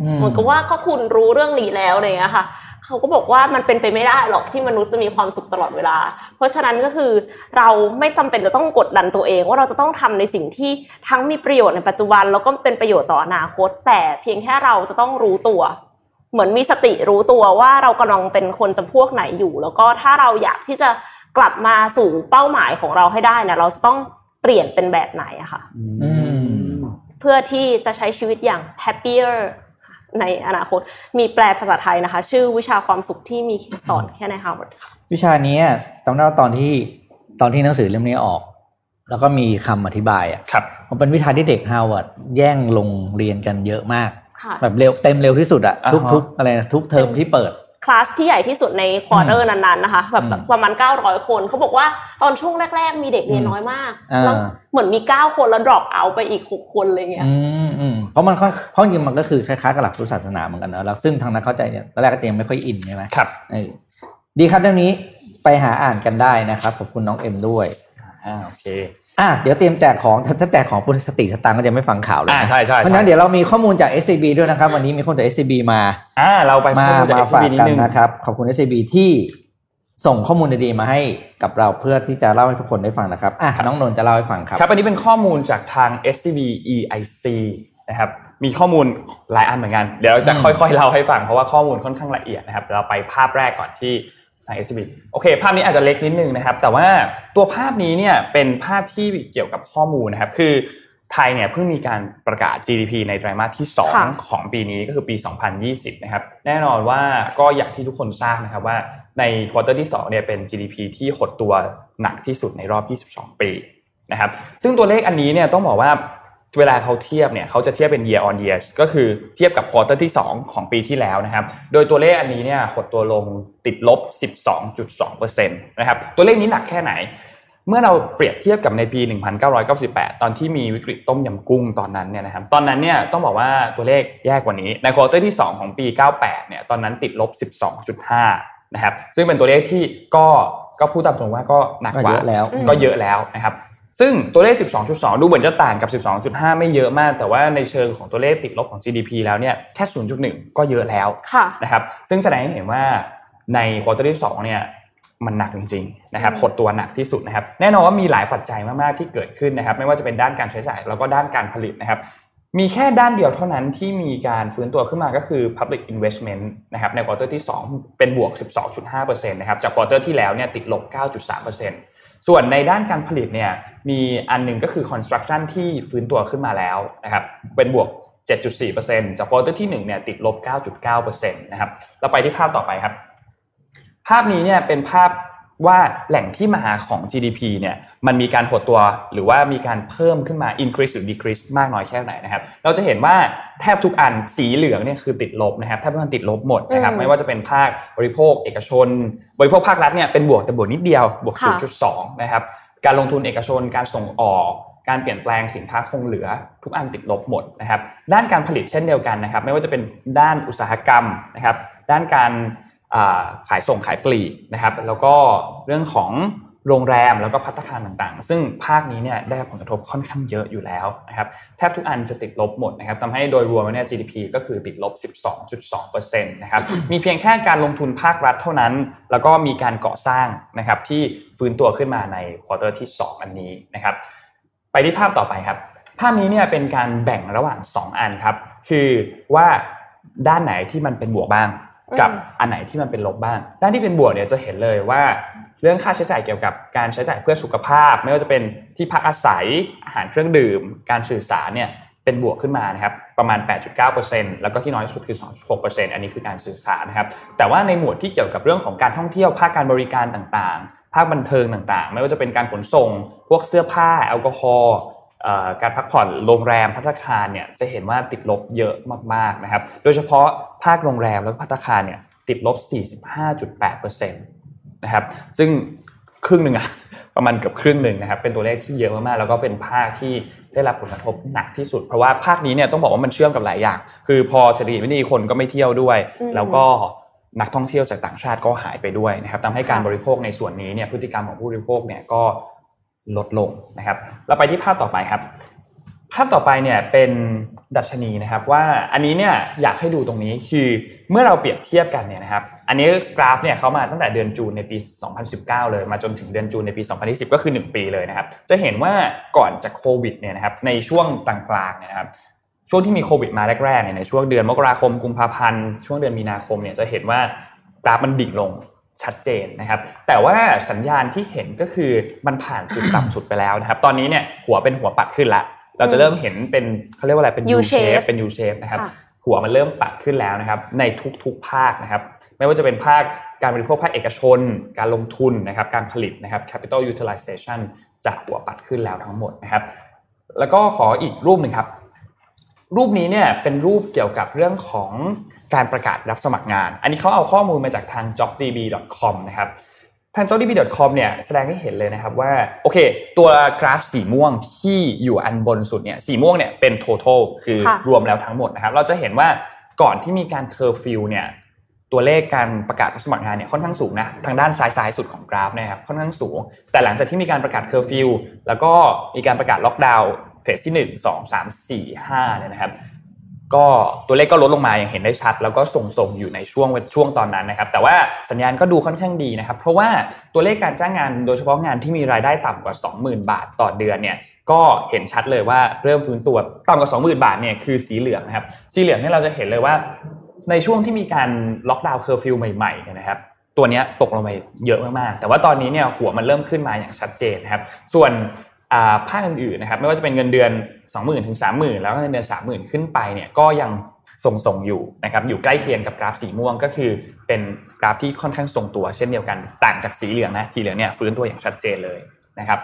อืมเหมือนกับว่าก็คุณรู้เรื่องนี้แล้วอะไรอย่างเงี้ยค่ะเขาก็บอกว่ามันเป็นไปไม่ได้หรอกที่มนุษย์จะมีความสุขตลอดเวลา เพราะฉะนั้นก็คือเราไม่จำเป็นจะต้องกดดันตัวเอง ว่าเราจะต้องทำในสิ่งที่ทั้งมีประโยชน์ในปัจจุบัน แล้วก็เป็นประโยชน์ต่ออนาคต แต่เพียงแค่เราจะต้องรู้ตัว เหมือนมีสติรู้ตัวว่าเรากำลังเป็นคนจำพวกไหนอยู่ แล้วก็ถ้าเราอยากที่จะกลับมาสู่เป้าหมายของเราให้ได้เนี่ยเราจะต้องเปลี่ยนเป็นแบบไหนอะค่ะอืมเพื่อที่จะใช้ชีวิตอย่าง happier ในอนาคต มีแปลภาษาไทยนะคะ ชื่อวิชาความสุขที่มีสอนแค่ใน Harvard วิชานี้จำได้ว่าตอนที่ตอนที่หนังสือเล่มนี้ออก แล้วก็มีคำอธิบายอะครับมันเป็นวิชาที่เด็กฮาวาดแย่งลงเรียนกันเยอะมากค่ะ แบบเร็วเต็มเร็วที่สุดอะอ่าฮะทุกทุกอะไรนะทุกเทอมที่เปิดคลาสที่ใหญ่ที่สุดใน quarter นั้นๆนะคะแบบอืมประมาณ 900 คน เขาบอกว่าตอนช่วงแรก ๆ มีเด็กเรียนน้อยมากอ่าแล้วเหมือนมี 9 คนแล้ว drop out ไปอีก 6 คนอะไรเงี้ยอืมอืมเพราะมันค่อนเพราะจริงๆมันก็คือคล้ายๆกับหลักพุทธศาสนาเหมือนกันเนอะแล้วซึ่งทางนักเข้าใจเนี่ยตอนแรกก็ยังไม่ค่อยอินใช่ไหมครับเออดีครับเรื่องนี้ไปหาอ่านกันได้นะครับขอบคุณน้องเอ็มด้วยอ่าโอเค อะเดี๋ยวเตรียมแจกของถ้าถ้าแจกของปุณสติสตางค์ก็จะไม่ฟังข่าวเลยอ่านะใช่ใช่เพราะฉะนั้นเดี๋ยวเรามีข้อมูลจาก SCB ด้วยนะครับ วันนี้มีคนจาก SCB มาอ่าเราไปมาข้อมูลจากมาฝาก SCB นิดกันนึงนะครับ ขอบคุณ SCB ที่ส่งข้อมูลดีๆมาให้กับเราเพื่อที่จะเล่าให้ทุกคนได้ฟังนะครับอะน้องนนท์จะเล่าให้ฟังครับครับอันนี้เป็นข้อมูลจากทาง SCB EIC นะครับมีข้อมูลหลายอันเหมือนกัน เดี๋ยวจะอืมค่อยๆเล่าให้ฟังเพราะว่าข้อมูลค่อนข้างละเอียดนะครับเดี๋ยวเราไปภาพแรกก่อนที่ ทาง SCB โอเค ภาพนี้อาจจะเล็กนิดนึงนะครับ แต่ว่าตัวภาพนี้เนี่ยเป็นภาพที่เกี่ยวกับข้อมูลนะครับ คือไทยเนี่ยเพิ่งมีการประกาศ GDP ในไตรมาสที่ค่ะ2ของปีนี้ก็คือปี 2020 นะครับ แน่นอนว่าก็อย่างที่ทุกคนทราบนะครับว่าใน quarter ที่2เนี่ยเป็น GDP ที่หดตัวหนักที่สุดในรอบ 22 ปีนะครับ ซึ่งตัวเลขอันนี้เนี่ยต้องบอกว่า เวลาเขาเทียบเนี่ยเขาจะเทียบเป็น year on year ก็คือเทียบกับ quarter ที่ 2 ของปีที่แล้วนะครับ โดยตัวเลขอันนี้เนี่ยหดตัวลงติดลบ 12.2%นะครับ ตัวเลขนี้หนักแค่ไหน เมื่อเราเปรียบเทียบกับในปี 1998 ตอนที่มีวิกฤตต้มยำกุ้งตอนนั้นเนี่ยนะครับ ตอนนั้นเนี่ยต้องบอกว่าตัวเลขแย่กว่านี้ ใน quarter ที่ 2 ของปี 98 เนี่ย ตอนนั้นติดลบ 12.5 นะครับ ซึ่งเป็นตัวเลขที่ก็ก็พูดตามตรงว่าก็หนักกว่าก็เยอะแล้วก็เยอะแล้วนะครับ ซึ่งตัวเลข 12.2 ดูเหมือนจะต่างกับ 12.5 ไม่เยอะมาก แต่ว่าในเชิงของตัวเลขติดลบของ GDP แล้วเนี่ยแค่ 0.1 ก็เยอะแล้วค่ะนะครับซึ่งแสดงให้เห็นว่าใน quarter ที่สองเนี่ยมันหนักจริงๆนะครับอืมหดตัวหนักที่สุดนะครับแน่นอนว่ามีหลายปัจจัยมากๆที่เกิดขึ้นนะครับ ไม่ว่าจะเป็นด้านการใช้จ่ายแล้วก็ด้านการผลิตนะครับมีแค่ด้านเดียวเท่านั้นที่มีการฟื้นตัวขึ้นมาก็คือ public investment นะครับใน quarter ที่ 2 เป็นบวก 12.5%นะครับจาก quarter ที่แล้วเนี่ยติดลบ 9.3% ส่วนในด้านการผลิตเนี่ยมีอันหนึ่งก็คือ construction ที่ฟื้นตัวขึ้นมาแล้วนะครับเป็นบวก 7.4%จาก quarter ที่1เนี่ยติดลบ 9.9%นะครับเราไปที่ภาพต่อไปครับ ภาพนี้เนี่ยเป็นภาพ ว่าแหล่งที่มาของ GDP เนี่ยมันมีการหดตัวหรือว่ามีการเพิ่มขึ้นมา increase หรือ decrease มากน้อยแค่ไหนนะครับ เราจะเห็นว่าแทบทุกอันสีเหลืองเนี่ยคือติดลบนะครับแทบทุกอันติดลบหมดนะครับอืมไม่ว่าจะเป็นภาคบริโภค เอกชน บริโภคภาครัฐเนี่ยเป็นบวกแต่บวกนิดเดียวบวกค่ะ0.2 นะครับการลงทุนเอกชนการส่งออกการเปลี่ยนแปลงสินค้าคงเหลือทุกอันติดลบหมดนะครับ ด้านการผลิตเช่นเดียวกันนะครับ ไม่ว่าจะเป็นด้านอุตสาหกรรมนะครับ ด้านการอ่า ขายส่งขายปลีกนะครับแล้วก็เรื่องของโรงแรมแล้วก็พัตตาคารต่างๆ ซึ่งภาคนี้เนี่ยได้รับผลกระทบค่อนข้างเยอะอยู่แล้วนะครับแทบทุกอันจะติดลบหมดนะครับทำให้โดยรวมแล้วเนี่ย GDP ก็คือติดลบ 12.2%นะครับมีเพียงแค่การลงทุนภาครัฐเท่านั้น แล้วก็มีการก่อสร้างนะครับที่ฟื้นตัวขึ้นมาในquarter ที่ 2 อันนี้นะครับไปที่ภาพต่อไปครับ ภาพนี้เนี่ยเป็นการแบ่งระหว่าง 2 อันครับคือว่าด้านไหนที่มันเป็นบวกบ้าง กับอันไหนที่มันเป็นลบบ้าง ด้านที่เป็นบวกเนี่ยจะเห็นเลยว่า เรื่องค่าใช้จ่ายเกี่ยวกับการใช้จ่ายเพื่อสุขภาพ ไม่ว่าจะเป็นที่พักอาศัยอาหารเครื่องดื่ม การสื่อสารเนี่ยเป็นบวกขึ้นมานะครับประมาณ 8.9%แล้วก็ที่น้อยสุดคือ 2.6%อันนี้คือการสื่อสารนะครับแต่ว่าในหมวดที่เกี่ยวกับเรื่องของการท่องเที่ยวภาคการบริการต่างๆ ภาคบันเทิงต่างๆ ไม่ว่าจะเป็นการขนส่ง พวกเสื้อผ้าแอลกอฮอล์ การพักผ่อนโรงแรมพัตตาคารเนี่ยจะเห็นว่าติดลบเยอะมากๆนะครับโดยเฉพาะภาคโรงแรมแล้วก็พัตตาคารเนี่ยติดลบ 45.8%นะครับซึ่งครึ่งหนึ่งอะประมาณเกือบครึ่งหนึ่งนะครับ เป็นตัวเลขที่เยอะมากๆแล้วก็เป็นภาคที่ได้รับผลกระทบหนักที่สุด เพราะว่าภาคนี้เนี่ยต้องบอกว่ามันเชื่อมกับหลายอย่าง คือพอเศรษฐกิจไม่ดีคนก็ไม่เที่ยวด้วยอืมแล้วก็นักท่องเที่ยวจากต่างชาติก็หายไปด้วยนะครับทำให้การค่ะบริโภคในส่วนนี้เนี่ยพฤติกรรมของผู้บริโภคเนี่ยก็ ลดลงนะครับ เราไปที่ภาพต่อไปครับ ภาพต่อไปเนี่ยเป็นดัชนีนะครับว่าอันนี้เนี่ยอยากให้ดูตรงนี้คือเมื่อเราเปรียบเทียบกันเนี่ยนะครับอันนี้กราฟเนี่ยเขามาตั้งแต่เดือนจูนในปี 2019 เลยมาจนถึงเดือนจูนในปี 2020 ก็คือ 1 ปีเลยนะครับ จะเห็นว่าก่อนจากโควิดเนี่ยนะครับในช่วงกลางๆเนี่ยนะครับช่วงที่มีโควิดมาแรกๆเนี่ยในช่วงเดือนมกราคมกุมภาพันธ์ช่วงเดือนมีนาคมเนี่ยจะเห็นว่ากราฟมันดิ่งลง ชัดเจนนะครับ แต่ว่าสัญญาณที่เห็นก็คือมันผ่านจุดต่ำสุดไปแล้วนะครับ ตอนนี้เนี่ยหัวเป็นหัวปัดขึ้นละเราจะเริ่มเห็นเป็นเขาเรียกว่าอะไรเป็น U U shape shape เป็น U shape นะครับค่ะหัวมันเริ่มปัดขึ้นแล้วนะครับ ในทุกๆภาคนะครับ ไม่ว่าจะเป็นภาคการบริโภคภาคเอกชน การลงทุนนะครับ การผลิตนะครับ capital utilization จากหัวปัดขึ้นแล้วทั้งหมดนะครับ แล้วก็ขออีกรูปหนึ่งครับ รูปนี้เนี่ยเป็นรูปเกี่ยวกับเรื่องของการประกาศรับสมัครงาน อันนี้เขาเอาข้อมูลมาจากทาง jobdb.com นะครับทาง jobdb.com เนี่ยแสดงให้เห็นเลยนะครับว่าโอเค ตัวกราฟสีม่วงที่อยู่อันบนสุดเนี่ยสีม่วงเนี่ยเป็น total คือค่ะรวมแล้วทั้งหมดนะครับเราจะเห็นว่าก่อนที่มีการเคอร์ฟิวเนี่ยตัวเลขการประกาศรับสมัครงานเนี่ยค่อนข้างสูงนะทางด้านซ้ายซ้ายสุดของกราฟนะครับค่อนข้างสูง แต่หลังจากที่มีการประกาศเคอร์ฟิวแล้วก็มีการประกาศล็อกดาวน์ เฟสที่หนึ่งสองสามสี่ห้าเนี่ยนะครับ ก็ตัวเลขก็ลดลงมาอย่างเห็นได้ชัด แล้วก็ทรงทรงอยู่ในช่วงช่วงตอนนั้นนะครับ แต่ว่าสัญญาณก็ดูค่อนข้างดีนะครับ เพราะว่าตัวเลขการจ้างงานโดยเฉพาะงานที่มีรายได้ต่ำกว่า 20,000 บาทต่อเดือนเนี่ยก็เห็นชัดเลยว่าเริ่มฟื้นตัวต่ำกว่า 20,000 บาทเนี่ยคือสีเหลืองนะครับ สีเหลืองเนี่ยเราจะเห็นเลยว่า ในช่วงที่มีการล็อกดาวน์เคอร์ฟิวใหม่ๆนะครับ ตัวนี้ตกลงไปเยอะมากๆ แต่ว่าตอนนี้เนี่ยหัวมันเริ่มขึ้นมาอย่างชัดเจนนะครับ ส่วน ภาคอื่นๆนะครับไม่ว่าจะเป็นเงินเดือน 20,000ถึง30,000 แล้วก็เงินเดือน 30,000 ขึ้นไปเนี่ยก็ยังทรงๆอยู่นะครับอยู่ใกล้เคียงกับกราฟสีม่วงก็คือเป็นกราฟที่ค่อนข้างทรงตัวเช่นเดียวกัน ต่างจากสีเหลืองนะสีเหลืองเนี่ยฟื้นตัวอย่างชัดเจนเลยนะครับ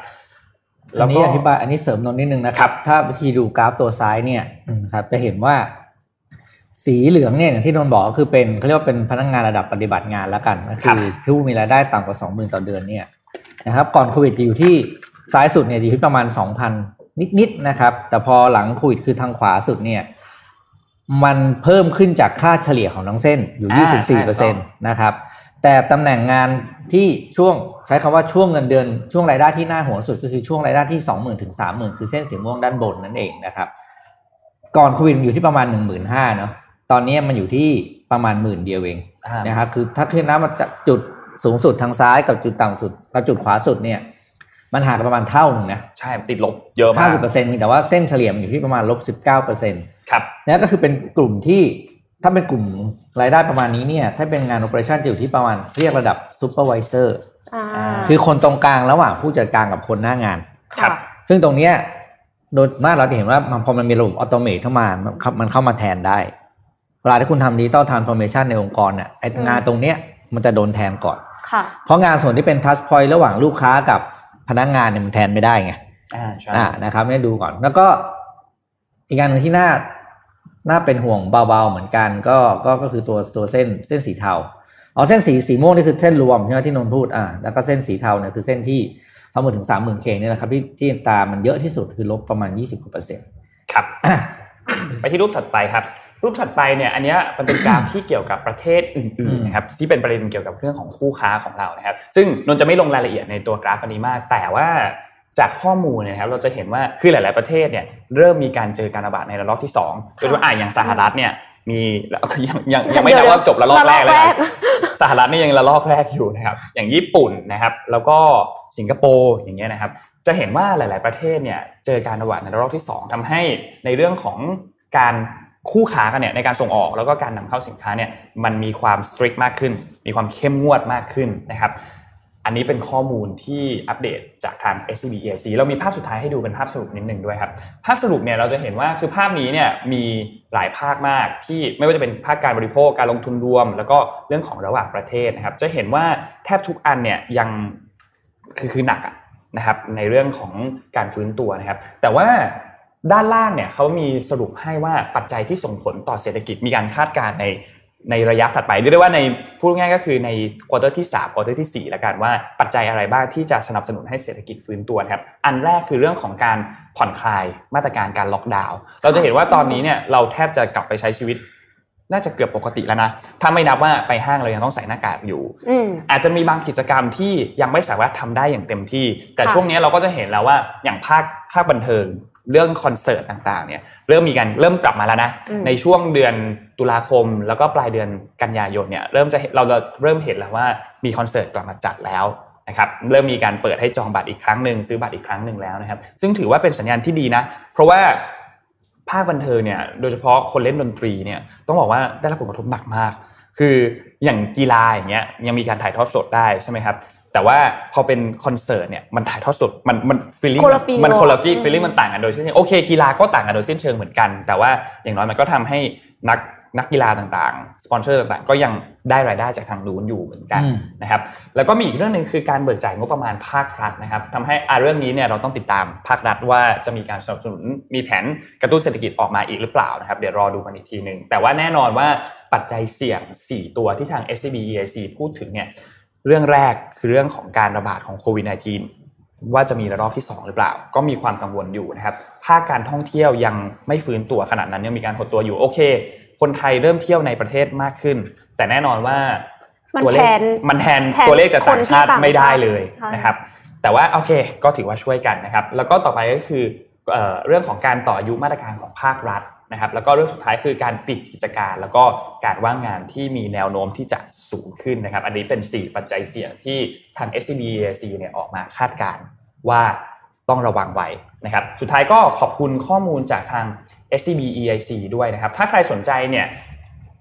อันนี้อธิบายอันนี้เสริมนนนิดนึงนะคครัรับบถ้าวิธีดูกราฟตัวซ้ายเนี่ยนะครับ จะเห็นว่า สีเหลืองเนี่ยอย่างที่นนท์บอกก็คือเป็นเขาเรียกว่าเป็นพนักงานระดับปฏิบัติงานแล้วกันก็คือผู้มีรายได้ต่ำกว่าสองหมื่นต่อเดือนเนี่ยนะครับ ก่อนโควิดจะอยู่ที่ ซ้ายสุดเนี่ยอยู่ที่ประมาณสองพันนิดๆนะครับ แต่พอหลังโควิดคือทางขวาสุดเนี่ย มันเพิ่มขึ้นจากค่าเฉลี่ยของทั้งเส้นอยู่ยี่สิบสี่เปอร์เซ็นตนะครับ แต่ตำแหน่งงานที่ช่วงใช้คำว่าช่วงเงินเดือนช่วงรายได้ที่น่าห่วงสุดก็คือช่วงรายได้ที่สองหมื่นถึงสามหมื่นคือเส้นสีม่วงด้านบนนั่นเองนะครับ ก่อนโควิดมันอยู่ที่ประมาณหนึ่งหมื่นห้าเนาะตอนนี้มันอยู่ที่ประมาณหมื่นเดียวเองอ่านะครับคือถ้าขึ้นน้ำมาจากจุดสูงสุดทางซ้ายกับจุดต่ำสุดกับจุดขวาสุดเนี่ย มันห่างกันประมาณเท่าหนึ่งนะใช่ติดลบเยอะมากห้าสิบเปอร์เซ็นต์แต่ว่าเส้นเฉลี่ยมันอยู่ที่ประมาณลบสิบเก้าเปอร์เซ็นต์ครับนั่นก็คือเป็นกลุ่มที่ถ้าเป็นกลุ่มรายได้ประมาณนี้เนี่ย ถ้าเป็นงาน operation จะอยู่ที่ประมาณเรียกระดับ supervisor อ่าคือคนตรงกลางระหว่างผู้จัดการกับคนหน้างาน ครับ ซึ่งตรงเนี้ยโดยมากเราจะเห็นว่ามันพอมันมีระบบอัตโนมัติเข้ามามันเข้ามันเข้ามาแทนได้ เวลาที่คุณทำ digital transformation ในองค์กรเนี่ยไอ้งานตรงเนี้ยมันจะโดนแทนก่อนค่ะเพราะงานส่วนที่เป็น touchpoint ระหว่างลูกค้ากับ พนักงานเนี่ยมันแทนไม่ได้ไงอ่าใช่อ่านะครับเนี่ยดูก่อน แล้วก็อีกการหนึ่งที่น่าน่าเป็นห่วงเบาๆเหมือนกัน ก็ก็ก็คือตัวตัวเส้นเส้นสีเทาอ๋อเส้นสีสีม่วงนี่คือเส้นรวมใช่ไหมที่นนท์พูดอ่าแล้วก็เส้นสีเทาเนี่ยคือเส้นที่สองหมื่นถึงสามหมื่นเคนี่แหละครับที่ที่ตามมันเยอะที่สุดคือลบประมาณยี่สิบกว่าเปอร์เซ็นต์ครับไปที่รูปถัดไปครับ รูปถัดไปเนี่ยอันเนี้ยมันเป็นกราฟที่เกี่ยวกับประเทศอื่นๆนะครับที่เป็นประเด็นเกี่ยวกับเรื่องของคู่ค้าของเรานะครับ ซึ่งนนท์จะไม่ลงรายละเอียดในตัวกราฟอันนี้มาก แต่ว่าจากข้อมูลเนี่ยนะครับเราจะเห็นว่าคือหลาย ๆประเทศเนี่ยเริ่มมีการเจอการระบาดในระลอกที่สองโดยเฉพาะอ่าอย่างสหรัฐเนี่ยมีแล้วยังยังยังไม่นับว่าจบระลอกแรกเลยระลอกแรนะกสหรัฐนี่ยังระลอกแรกอยู่นะครับ อย่างญี่ปุ่นนะครับ แล้วก็สิงคโปร์อย่างเงี้ยนะครับ จะเห็นว่าหลาย ๆประเทศเนี่ยเจอการระบาดในระลอกที่ 2ทำให้ในเรื่องของการ คู่ค้ากันเนี่ยในการส่งออกแล้วก็การนำเข้าสินค้าเนี่ยมันมีความสตริกมากขึ้น มีความเข้มงวดมากขึ้นนะครับ อันนี้เป็นข้อมูลที่อัปเดตจากทาง s b e c เรามีภาพสุดท้ายให้ดูเป็นภาพสรุปนิดหนึ่งด้วยครับ ภาพสรุปเนี่ยเราจะเห็นว่าคือภาพนี้เนี่ยมีหลายภาคมากที่ไม่ว่าจะเป็นภาคการบริโภคการลงทุนรวม แล้วก็เรื่องของระหว่างประเทศนะครับ จะเห็นว่าแทบทุกอันเนี่ยยังคือคือหนักนะครับในเรื่องของการฟื้นตัวนะครับ แต่ว่า ด้านล่างเนี่ยเขามีสรุปให้ว่าปัจจัยที่ส่งผลต่อเศรษฐกิจมีการคาดการณ์ในในระยะถัดไปเรียกได้ว่าในพูดง่ายๆก็คือใน quarter ที่3 quarter ที่4แล้วกันว่าปัจจัยอะไรบ้างที่จะสนับสนุนให้เศรษฐกิจฟื้นตัวนะครับอันแรกคือเรื่องของการผ่อนคลายมาตรการการล็อกดาวน์เราจะเห็นว่าตอนนี้เนี่ยเราแทบจะกลับไปใช้ชีวิต น่าจะเกือบปกติแล้วนะถ้าไม่นับว่าไปห้างเรายังต้องใส่หน้ากากอยู่อืมอาจจะมีบางกิจกรรมที่ยังไม่สามารถทำได้อย่างเต็มที่ แต่ค่ะช่วงนี้เราก็จะเห็นแล้วว่าอย่างภาคภาคบันเทิง เรื่องคอนเสิร์ตต่างๆเนี่ยเริ่มมีการเริ่มกลับมาแล้วนะอืมในช่วงเดือนตุลาคมแล้วก็ปลายเดือนกันยายนเนี่ยเริ่มจะเราจะเริ่มเห็นแล้วว่ามีคอนเสิร์ตกลับมาจัดแล้วนะครับเริ่มมีการเปิดให้จองบัตรอีกครั้งหนึ่งซื้อบัตรอีกครั้งหนึ่งแล้วนะครับ ซึ่งถือว่าเป็นสัญญาณที่ดีนะ เพราะว่าภาคบันเทิงเนี่ยโดยเฉพาะคนเล่นดนตรีเนี่ยต้องบอกว่าได้รับผลกระทบหนักมาก คืออย่างกีฬาอย่างเงี้ยยังมีการถ่ายทอดสดได้ใช่ไหมครับ แต่ว่าพอเป็นคอนเสิร์ตเนี่ยมันถ่ายทอดสดมันมันฟีลลิ่งคนละ feel มันคนละฟีลอืมฟีลลิ่งมันต่างกันโดยสิ้นเชิงโอเคกีฬาก็ต่างกันโดยสิ้นเชิงเหมือนกัน แต่ว่าอย่างน้อยมันก็ทำให้นักนักกีฬาต่างๆ สปอนเซอร์ต่างๆ ก็ยังได้รายได้จากทางนู้นอยู่เหมือนกันอืมนะครับ แล้วก็มีอีกเรื่องหนึ่งคือการเบิกจ่ายงบประมาณภาครัฐนะครับทำให้อ่าเรื่องนี้เนี่ยเราต้องติดตามภาครัฐว่าจะมีการสนับสนุนมีแผนกระตุ้นเศรษฐกิจออกมาอีกหรือเปล่านะครับ เดี๋ยวรอดูกันอีกทีหนึ่งแต่ว่าแน่นอนว่าปัจจัยเสี่ยง 4 ตัวที่ทาง SCB EIC พูดถึงเนี่ย เรื่องแรกคือเรื่องของการระบาดของโควิด -19 ว่าจะมีระลอกที่ 2 หรือเปล่า ก็มีความกังวลอยู่นะครับภาคการท่องเที่ยวยังไม่ฟื้นตัวขนาดนั้นยังมีการหดตัวอยู่โอเค คนไทยเริ่มเที่ยวในประเทศมากขึ้น แต่แน่นอนว่ามันตัวเลแทขนมันแทนแทนตัวเลขจากต่างชาติคนที่ต่างไม่ได้เลยใช่นะครับ แต่ว่าโอเคก็ถือว่าช่วยกันนะครับ แล้วก็ต่อไปก็คือเอ่อเรื่องของการต่ออายุมาตรการของภาครัฐ นะครับแล้วก็เรื่องสุดท้ายคือการปิดกิจการ แล้วก็การว่างงานที่มีแนวโน้มที่จะสูงขึ้นนะครับ อันนี้เป็น 4 ปัจจัยเสี่ยงที่ทาง SCB EAC เนี่ยออกมาคาดการณ์ว่าต้องระวังไว้นะครับ สุดท้ายก็ขอบคุณข้อมูลจากทาง SCB EIC ด้วยนะครับ ถ้าใครสนใจเนี่ย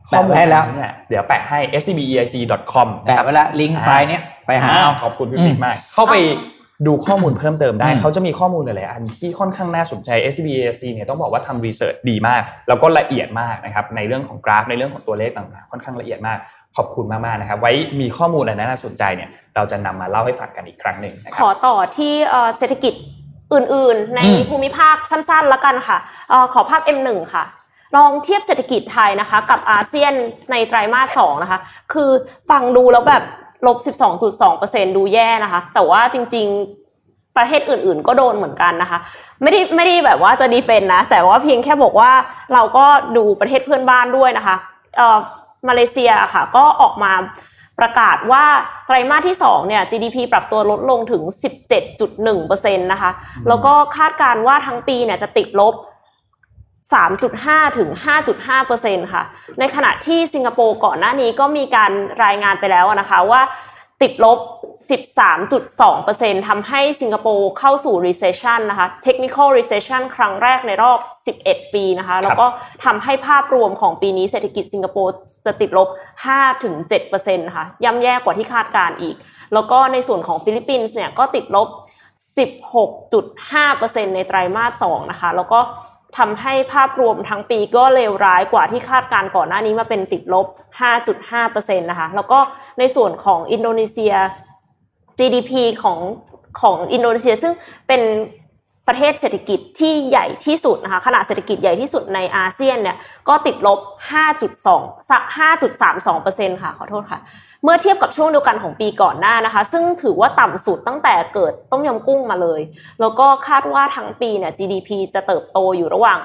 แปะไว้ให้แล้วเนี่ยเดี๋ยวแปะให้ scbeic.com นะแปะครับไว้ละลิงก์ไฟล์เนี้ยไปหาเอาขอบคุณพี่ปิ๊กมาก เข้าไป ดูข้อมูลเพิ่มเติมได้อืมเขาจะมีข้อมูลหลายๆอันที่ค่อนข้างน่าสนใจ SCB EIC เนี่ยต้องบอกว่าทำรีเสิร์ชดีมาก แล้วก็ละเอียดมากนะครับในเรื่องของกราฟในเรื่องของตัวเลขต่างๆ ค่อนข้างละเอียดมาก ขอบคุณมากๆนะครับ ไว้มีข้อมูลอะไรน่าสนใจเนี่ยเราจะนำมาเล่าให้ฟังกันอีกครั้งหนึ่งนะคขรับอต่อที่เอ่อเศรษฐกิจอื่น ๆ ในอืมภูมิภาคสั้นๆแล้วกันค่ะเอ่อขอภาพ M1 ค่ะลองเทียบเศรษฐกิจไทยนะคะ กับอาเซียนในไตรมาสสองนะคะ คือฟังดูแล้วแบบ ลบ 12.2%ดูแย่นะคะ แต่ว่าจริง ๆ ประเทศอื่น ๆ ก็โดนเหมือนกันนะคะ ไม่ได้ไม่ได้แบบว่าจะดีเฟนต์นะ แต่ว่าเพียงแค่บอกว่าเราก็ดูประเทศเพื่อนบ้านด้วยนะคะเอ่อมาเลเซียค่ะ ก็ออกมาประกาศว่าไตรมาสที่2เนี่ย GDP ปรับตัวลดลงถึง 17.1%นะคะ แล้วก็คาดการณ์ว่าทั้งปีเนี่ยจะติดลบ 3.5 ถึง 5.5%ค่ะ ในขณะที่สิงคโปร์ก่อนหน้านี้ก็มีการรายงานไปแล้วนะคะว่าติดลบ 13.2%ทำให้สิงคโปร์เข้าสู่ recession นะคะ technical recession ครั้งแรกในรอบ 11 ปีนะคะ แล้วก็ทำให้ภาพรวมของปีนี้เศรษฐกิจสิงคโปร์จะติดลบ 5-7%นะคะย่ำแย่กว่าที่คาดการณ์อีก แล้วก็ในส่วนของฟิลิปปินส์เนี่ยก็ติดลบ 16.5%ในไตรมาส 2 นะคะ แล้วก็ ทำให้ภาพรวมทั้งปีก็เลวร้ายกว่าที่คาดการก่อนหน้านี้มาเป็นติดลบ 5.5%นะคะ แล้วก็ในส่วนของอินโดนีเซีย GDP ของของอินโดนีเซีย ซึ่งเป็น ประเทศเศรษฐกิจที่ใหญ่ที่สุดนะคะขนาดเศรษฐกิจใหญ่ที่สุดในอาเซียนเนี่ยก็ติดลบ 5.2 5.32%ค่ะขอโทษค่ะ เมื่อเทียบกับช่วงเดียวกันของปีก่อนหน้านะคะ ซึ่งถือว่าต่ำสุดตั้งแต่เกิดต้มยำกุ้งมาเลย แล้วก็คาดว่าทั้งปีเนี่ย GDP จะเติบโตอยู่ระหว่าง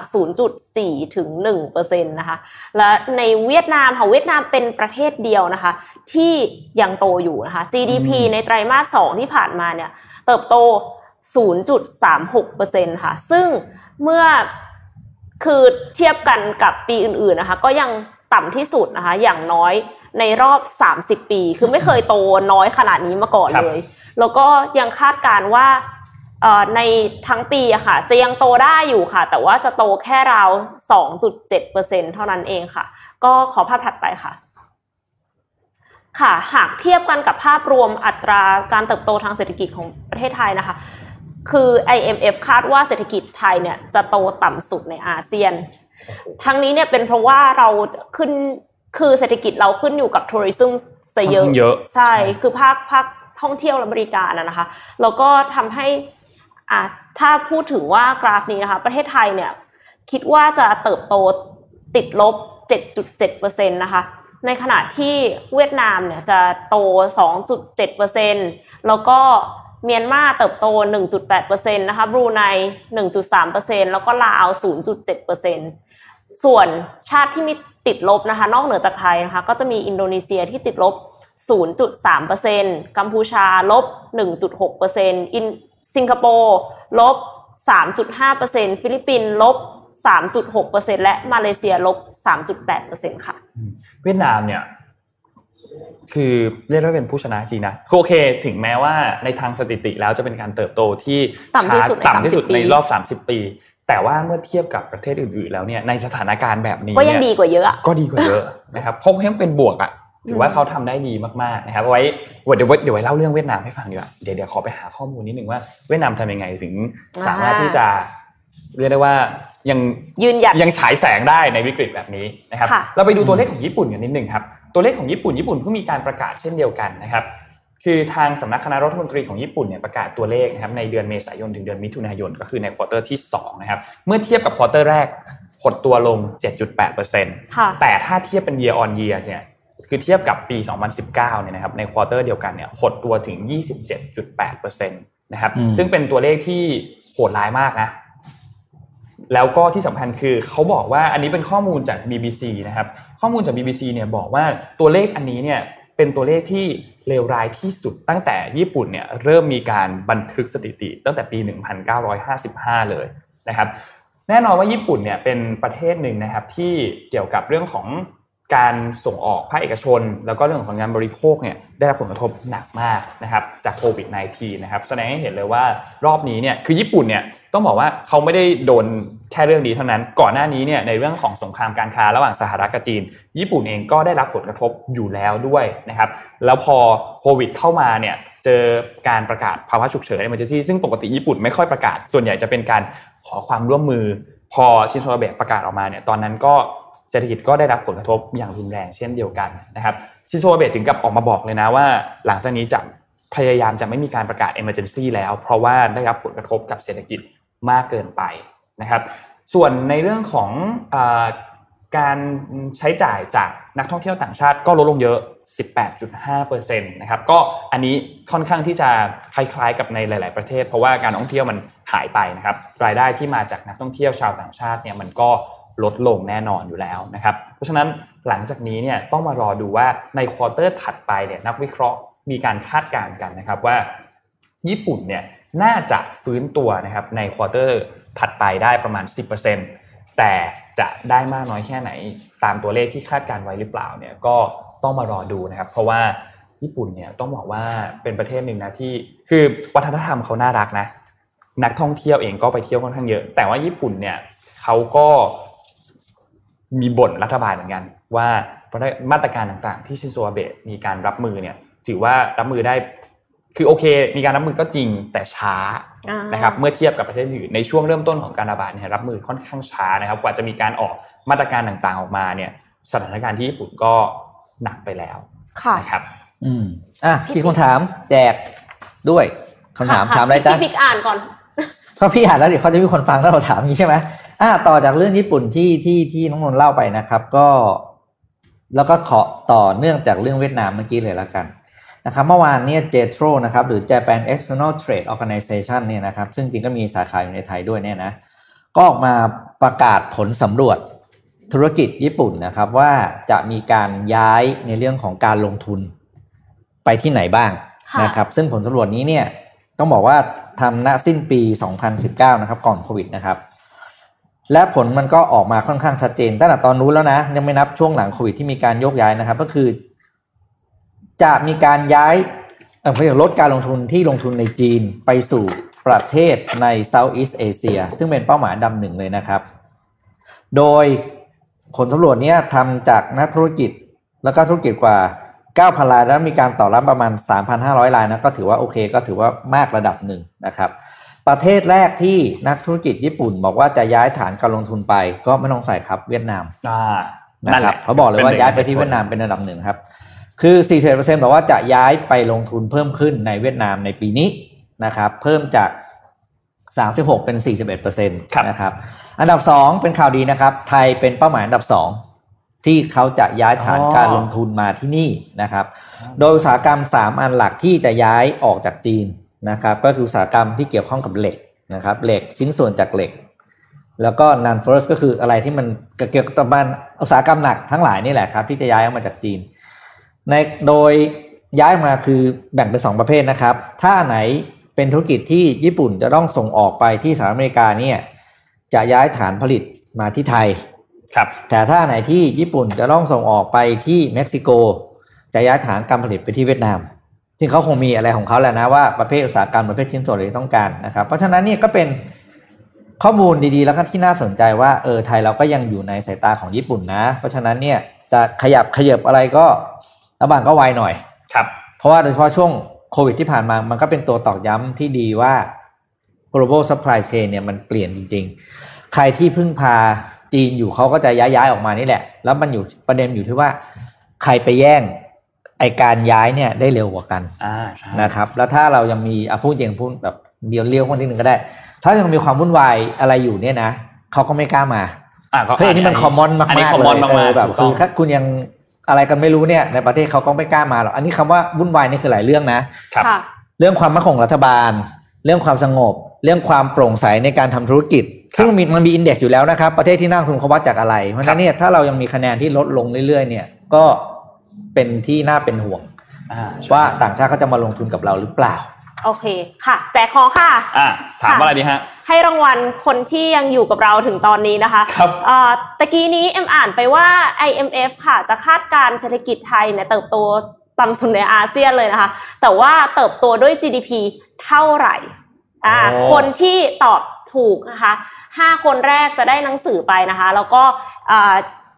0.4 ถึง1%นะคะ และในเวียดนามค่ะเวียดนามเป็นประเทศเดียวนะคะ ที่ยังโตอยู่นะคะ GDP อืมในไตรมาส 2 ที่ผ่านมาเนี่ยเติบโต 0.36%ค่ะ ซึ่งเมื่อคือเทียบกันกับปีอื่นๆนะคะ ก็ยังต่ำที่สุดนะคะ อย่างน้อยในรอบ 30 ปี คือไม่เคยโตน้อยขนาดนี้มาก่อนครับเลย แล้วก็ยังคาดการณ์ว่าเอ่อในทั้งปีอะค่ะ จะยังโตได้อยู่ค่ะ แต่ว่าจะโตแค่ราว 2.7%เท่านั้นเองค่ะ ก็ขอภาพถัดไปค่ะ ค่ะ หากเทียบกันกับภาพรวมอัตราการเติบโตทางเศรษฐกิจของประเทศไทยนะคะ คือ IMF คาดว่าเศรษฐกิจไทยเนี่ยจะโตต่ำสุดในอาเซียน ทั้งนี้เนี่ยเป็นเพราะว่าเราขึ้นคือเศรษฐกิจเราขึ้นอยู่กับทัวริซึมซะเยอะค่อนข้างเยอะ ใช่ คือภาคภาคท่องเที่ยวและบริการนะนะคะ แล้วก็ทำให้อะถ้าพูดถึงว่ากราฟนี้นะคะ ประเทศไทยเนี่ยคิดว่าจะเติบโตติดลบ 7.7%นะคะ ในขณะที่เวียดนามเนี่ยจะโต 2.7%แล้วก็ เมียนมาเติบโต 1.8%นะคะบรูไน 1.3%แล้วก็ลาว 0.7%ส่วนชาติที่มีติดลบนะคะ นอกเหนือจากไทยนะคะก็จะมีอินโดนีเซียที่ติดลบ 0.3%กัมพูชาลบ 1.6%อินสิงคโปร์ลบ 3.5%ฟิลิปปินส์ลบ 3.6%และมาเลเซียลบ 3.8%ค่ะ เวียดนามเนี่ย คือเรียกว่าเป็นผู้ชนะจริงนะคือโอเค ถึงแม้ว่าในทางสถิติแล้วจะเป็นการเติบโตที่ต่ำที่สุดในต่ำที่สุด30ปีในรอบ 30 ปี แต่ว่าเมื่อเทียบกับประเทศอื่น ๆ แล้วเนี่ยในสถานการณ์แบบนี้ก็ยังเนี่ดีกว่าเยอะอะก็ดีกว่าเยอะนะครับเพราะยังเป็นบวกอะถือว่าเขาทำได้ดีมากๆนะครับเอาไว้เดี๋ยวไว้เดี๋ยวไว้เล่าเรื่องเวียดนามให้ฟังดีกว่าเดี๋ยวเดี๋ยวขอไปหาข้อมูลนิดนึงว่าเวียดนามทำยังไงถึงสามารถที่จะเรียกได้ว่ายังยืนหยัดยังฉายแสงได้ในวิกฤตแบบนี้นะครับค่ะเราไปดูตัวเลขของญี่ปุ่นกันนิดนึงครับ ตัวเลขของญี่ปุ่นญี่ปุ่นเพิ่งมีการประกาศเช่นเดียวกันนะครับคือทางสำนักคณะรัฐมนตรีของญี่ปุ่นเนี่ยประกาศตัวเลขนะครับในเดือนเมษายนถึงเดือนมิถุนายนก็คือใน quarter ที่2นะครับเมื่อเทียบกับ quarter แรกหดตัวลง 7.8%ค่ะแต่ถ้าเทียบเป็น year on year เนี่ยคือเทียบกับปี 2019 เนี่ยนะครับใน quarter เดียวกันเนี่ยหดตัวถึง 27.8%นะครับอืมซึ่งเป็นตัวเลขที่โหดร้ายมากนะ แล้วก็ที่สำคัญคือเขาบอกว่าอันนี้เป็นข้อมูลจาก BBC นะครับ ข้อมูลจาก BBC เนี่ยบอกว่าตัวเลขอันนี้เนี่ยเป็นตัวเลขที่เลวร้ายที่สุดตั้งแต่ญี่ปุ่นเนี่ยเริ่มมีการบันทึกสถิติตั้งแต่ปี 1955 เลยนะครับ แน่นอนว่าญี่ปุ่นเนี่ยเป็นประเทศหนึ่งนะครับที่เกี่ยวกับเรื่องของ การส่งออกภาคเอกชน แล้วก็เรื่องของงานบริโภคเนี่ยได้รับผลกระทบหนักมากนะครับจากโควิด -19 นะครับแสดงให้เห็นเลยว่ารอบนี้เนี่ยคือญี่ปุ่นเนี่ยต้องบอกว่าเขาไม่ได้โดนแค่เรื่องนี้เท่านั้น ก่อนหน้านี้เนี่ยในเรื่องของสงครามการค้าระหว่างสหรัฐกับจีน ญี่ปุ่นเองก็ได้รับผลกระทบอยู่แล้วด้วยนะครับแล้วพอโควิด เข้ามาเนี่ยเจอการประกาศภาวะฉุกเฉิน emergency ซึ่งปกติญี่ปุ่นไม่ค่อยประกาศ ส่วนใหญ่จะเป็นการขอความร่วมมือ พอชินโซอาเบะประกาศออกมาเนี่ยตอนนั้นก็ เศรษฐกิจก็ได้รับผลกระทบอย่างรุนแรงเช่นเดียวกันนะครับชิโซเบะถึงกับออกมาบอกเลยนะว่า หลังจากนี้จะพยายามจะไม่มีการประกาศ emergency แล้ว เพราะว่าได้รับผลกระทบกับเศรษฐกิจมากเกินไปนะครับ ส่วนในเรื่องของอการใช้จ่ายจากนักท่องเที่ยวต่างชาติก็ลดลงเยอะ 18.5%นะครับ ก็อันนี้ค่อนข้างที่จะคล้ายๆกับในหลาย ๆประเทศ เพราะว่าการท่องเที่ยวมันหายไปนะครับ รายได้ที่มาจากนักท่องเที่ยวชาวต่างชาติเนี่ยมันก็ ลดลงแน่นอนอยู่แล้วนะครับเพราะฉะนั้นหลังจากนี้เนี่ยต้องมารอดูว่าใน quarter ถัดไปเนี่ยนักวิเคราะห์มีการคาดการณ์กันนะครับว่า ญี่ปุ่นเนี่ยน่าจะฟื้นตัวนะครับใน quarter ถัดไปได้ประมาณ 10%แต่จะได้มากน้อยแค่ไหน ตามตัวเลขที่คาดการไว้หรือเปล่าเนี่ยก็ต้องมารอดูนะครับ เพราะว่าญี่ปุ่นเนี่ยต้องบอกว่าเป็นประเทศหนึ่งนะที่คือวัฒนธรรมเขาน่ารักนะ นักท่องเที่ยวเองก็ไปเที่ยวค่อนข้างเยอะ แต่ว่าญี่ปุ่นเนี่ยเขาก็ มีบ่นรัฐบาลเหมือนกัน ว่ามาตรการต่างๆ ที่ชินโซอาเบะมีการรับมือเนี่ย ถือว่ารับมือได้คือโอเค มีการรับมือก็จริงแต่ช้าอ่านะครับเมื่อเทียบกับประเทศอื่นในช่วงเริ่มต้นของการระบาดเนี่ยรับมือค่อนข้างช้านะครับ กว่าจะมีการออกมาตรการต่างๆออกมาเนี่ย สถานการณ์ที่ญี่ปุ่นก็หนักไปแล้วค่ะนะครับ อืมอะพี่คำถามแจกด้วยคำถามค่ะถามอะไรจ๊ะพี่พิกอ่านก่อนเพราะพี่อ่านแล้วเดี๋ยวเขาจะมีคนฟังถ้าเราถามอย่างนี้ใช่ไหม อ่าต่อจากเรื่องญี่ปุ่นที่ที่ที่น้องนนท์เล่าไปนะครับ ก็ แล้วก็ขอต่อเนื่องจากเรื่องเวียดนามเมื่อกี้เลยแล้วกันนะครับเมื่อวานเนี่ย JETRO นะครับหรือ Japan External Trade Organization เนี่ยนะครับซึ่งจริงก็มีสาขาอยู่ในไทยด้วยเนี่ยนะก็ออกมาประกาศผลสำรวจธุรกิจญี่ปุ่นนะครับ ว่าจะมีการย้ายในเรื่องของการลงทุนไปที่ไหนบ้างค่ะนะครับ ซึ่งผลสำรวจนี้เนี่ยต้องบอกว่าทำณสิ้นปี 2019 นะครับ ก่อนโควิดนะครับ และผลมันก็ออกมาค่อนข้างชัดเจนตั้งแต่ตอนนู้นแล้วนะ ยังไม่นับช่วงหลังโควิดที่มีการโยกย้ายนะครับ ก็คือ จะมีการย้ายเออเพื่อลดการลงทุนที่ลงทุนในจีนไปสู่ประเทศใน Southeast Asia ซึ่งเป็นเป้าหมายดับหนึ่งเลยนะครับ โดยผลสำรวจเนี้ยทำจากนักธุรกิจแล้วก็ธุรกิจกว่า 9,000รายแล้วมีการต่อรับประมาณ 3,500รายนะก็ถือว่าโอเค ก็ถือว่ามากระดับหนึ่งนะครับ ประเทศแรกที่นักธุรกิจญี่ปุ่น บอกว่าจะย้ายฐานการลงทุนไป ก็ไม่ต้องใส่ครับเวียดนามอ่านะนั่นคแหรับละเขาบอกเลยว่าป็นหงย้ายไปที่เวียดนามเป็นอันดับหนึ่งครับ คือ41%บอกว่าจะย้ายไปลงทุนเพิ่มขึ้นในเวียดนามในปีนี้นะครับ เพิ่มจาก 36 เป็น 41%นะครับ อันดับ 2 เป็นข่าวดีนะครับ ไทยเป็นเป้าหมายอันดับ 2ที่เขาจะย้ายฐานการลงทุนมาที่นี่นะครับ โดยอุตสาหกรรม 3 อันหลักที่จะย้ายออกจากจีน นะครับก็คืออุตสาหกรรมที่เกี่ยวข้องกับเหล็กนะครับเหล็กชิ้นส่วนจากเหล็ก แล้วก็นันเฟิร์สก็คืออะไรที่มันเกี่ยวกับบ้านอุตสาหกรรมหนักทั้งหลายนี่แหละครับ ที่จะย้ายออกมาจากจีน ในโดยย้ายมาคือแบ่งเป็นสองประเภทนะครับ ถ้าอันไหนเป็นธุรกิจที่ญี่ปุ่นจะต้องส่งออกไปที่สหรัฐอเมริกาเนี่ยจะย้ายฐานผลิตมาที่ไทยครับแต่ถ้าไหนที่ญี่ปุ่นจะต้องส่งออกไปที่เม็กซิโก จะย้ายฐานการผลิตไปที่เวียดนาม ซึ่งเขาคงมีอะไรของเขาแหละนะว่าประเภทอุตสาหกรรมประเภทชิ้นส่วนอะไรที่ต้องการนะครับ เพราะฉะนั้นเนี่ยก็เป็นข้อมูลดีๆ แล้วก็ที่น่าสนใจว่าเออไทยเราก็ยังอยู่ในสายตาของญี่ปุ่นนะ เพราะฉะนั้นเนี่ยจะขยับขยับอะไรก็รัฐบาลก็ไวหน่อยครับ เพราะว่าโดยเฉพาะช่วงโควิดที่ผ่านมามันก็เป็นตัวตอกย้ำที่ดีว่า global supply chain เนี่ยมันเปลี่ยนจริง ๆ ใครที่พึ่งพาจีนอยู่เขาก็จะย้ายๆออกมานี่แหละ แล้วมันอยู่ประเด็นอยู่ที่ว่าใครไปแย่ง ไอการย้ายเนี่ยได้เร็วกว่ากันอ่าใช่นะครับ แล้วถ้าเรายังมีอะพูดจริงพูดแบบเดียวเลี้ยวคนที่หนึ่งก็ได้ ถ้ายังมีความวุ่นวายอะไรอยู่เนี่ยนะเขาก็ไม่กล้ามาอ่าก็เฮ้ยอันนี้มันคอมมอนมากอันนี้ๆ common เลยมากๆเออแบบถูกต้คือองถ้าคุณยังอะไรกันไม่รู้เนี่ยในประเทศเขาก็ไม่กล้ามาหรอกอันนี้คำว่าวุ่นวายนี่คือหลายเรื่องนะครับค่ะเรื่องความมั่นคงของรัฐบาล เรื่องความสงบ เรื่องความโปร่งใสในการทำธุรกิจซึ่งมันมีมันมีอินเด็กซ์อยู่แล้วนะครับ ประเทศที่นั่งทุนเขาวัดจากอะไร เพราะฉะนั้นเนี่ยถ้าเรายังมีคะแนนที่ลดลงเรื่อยๆเนี่ยก็ เป็นที่น่าเป็นห่วงอ่าใช่ว่าต่างชาติเขาจะมาลงทุนกับเราหรือเปล่า โอเคค่ะ แจกของค่ะอ่าถามว่าอะไรดีฮะ ให้รางวัลคนที่ยังอยู่กับเราถึงตอนนี้นะคะครับเอ่อตะกี้นี้เอ็มอ่านไปว่า IMF ค่ะจะคาดการณ์เศรษฐกิจไทยเนี่ยเติบโตต่ำสุดในอาเซียนเลยนะคะ แต่ว่าเติบโตด้วย GDP เท่าไหร่อ่าโอ้คนที่ตอบถูกนะคะห้าคนแรกจะได้หนังสือไปนะคะ แล้วก็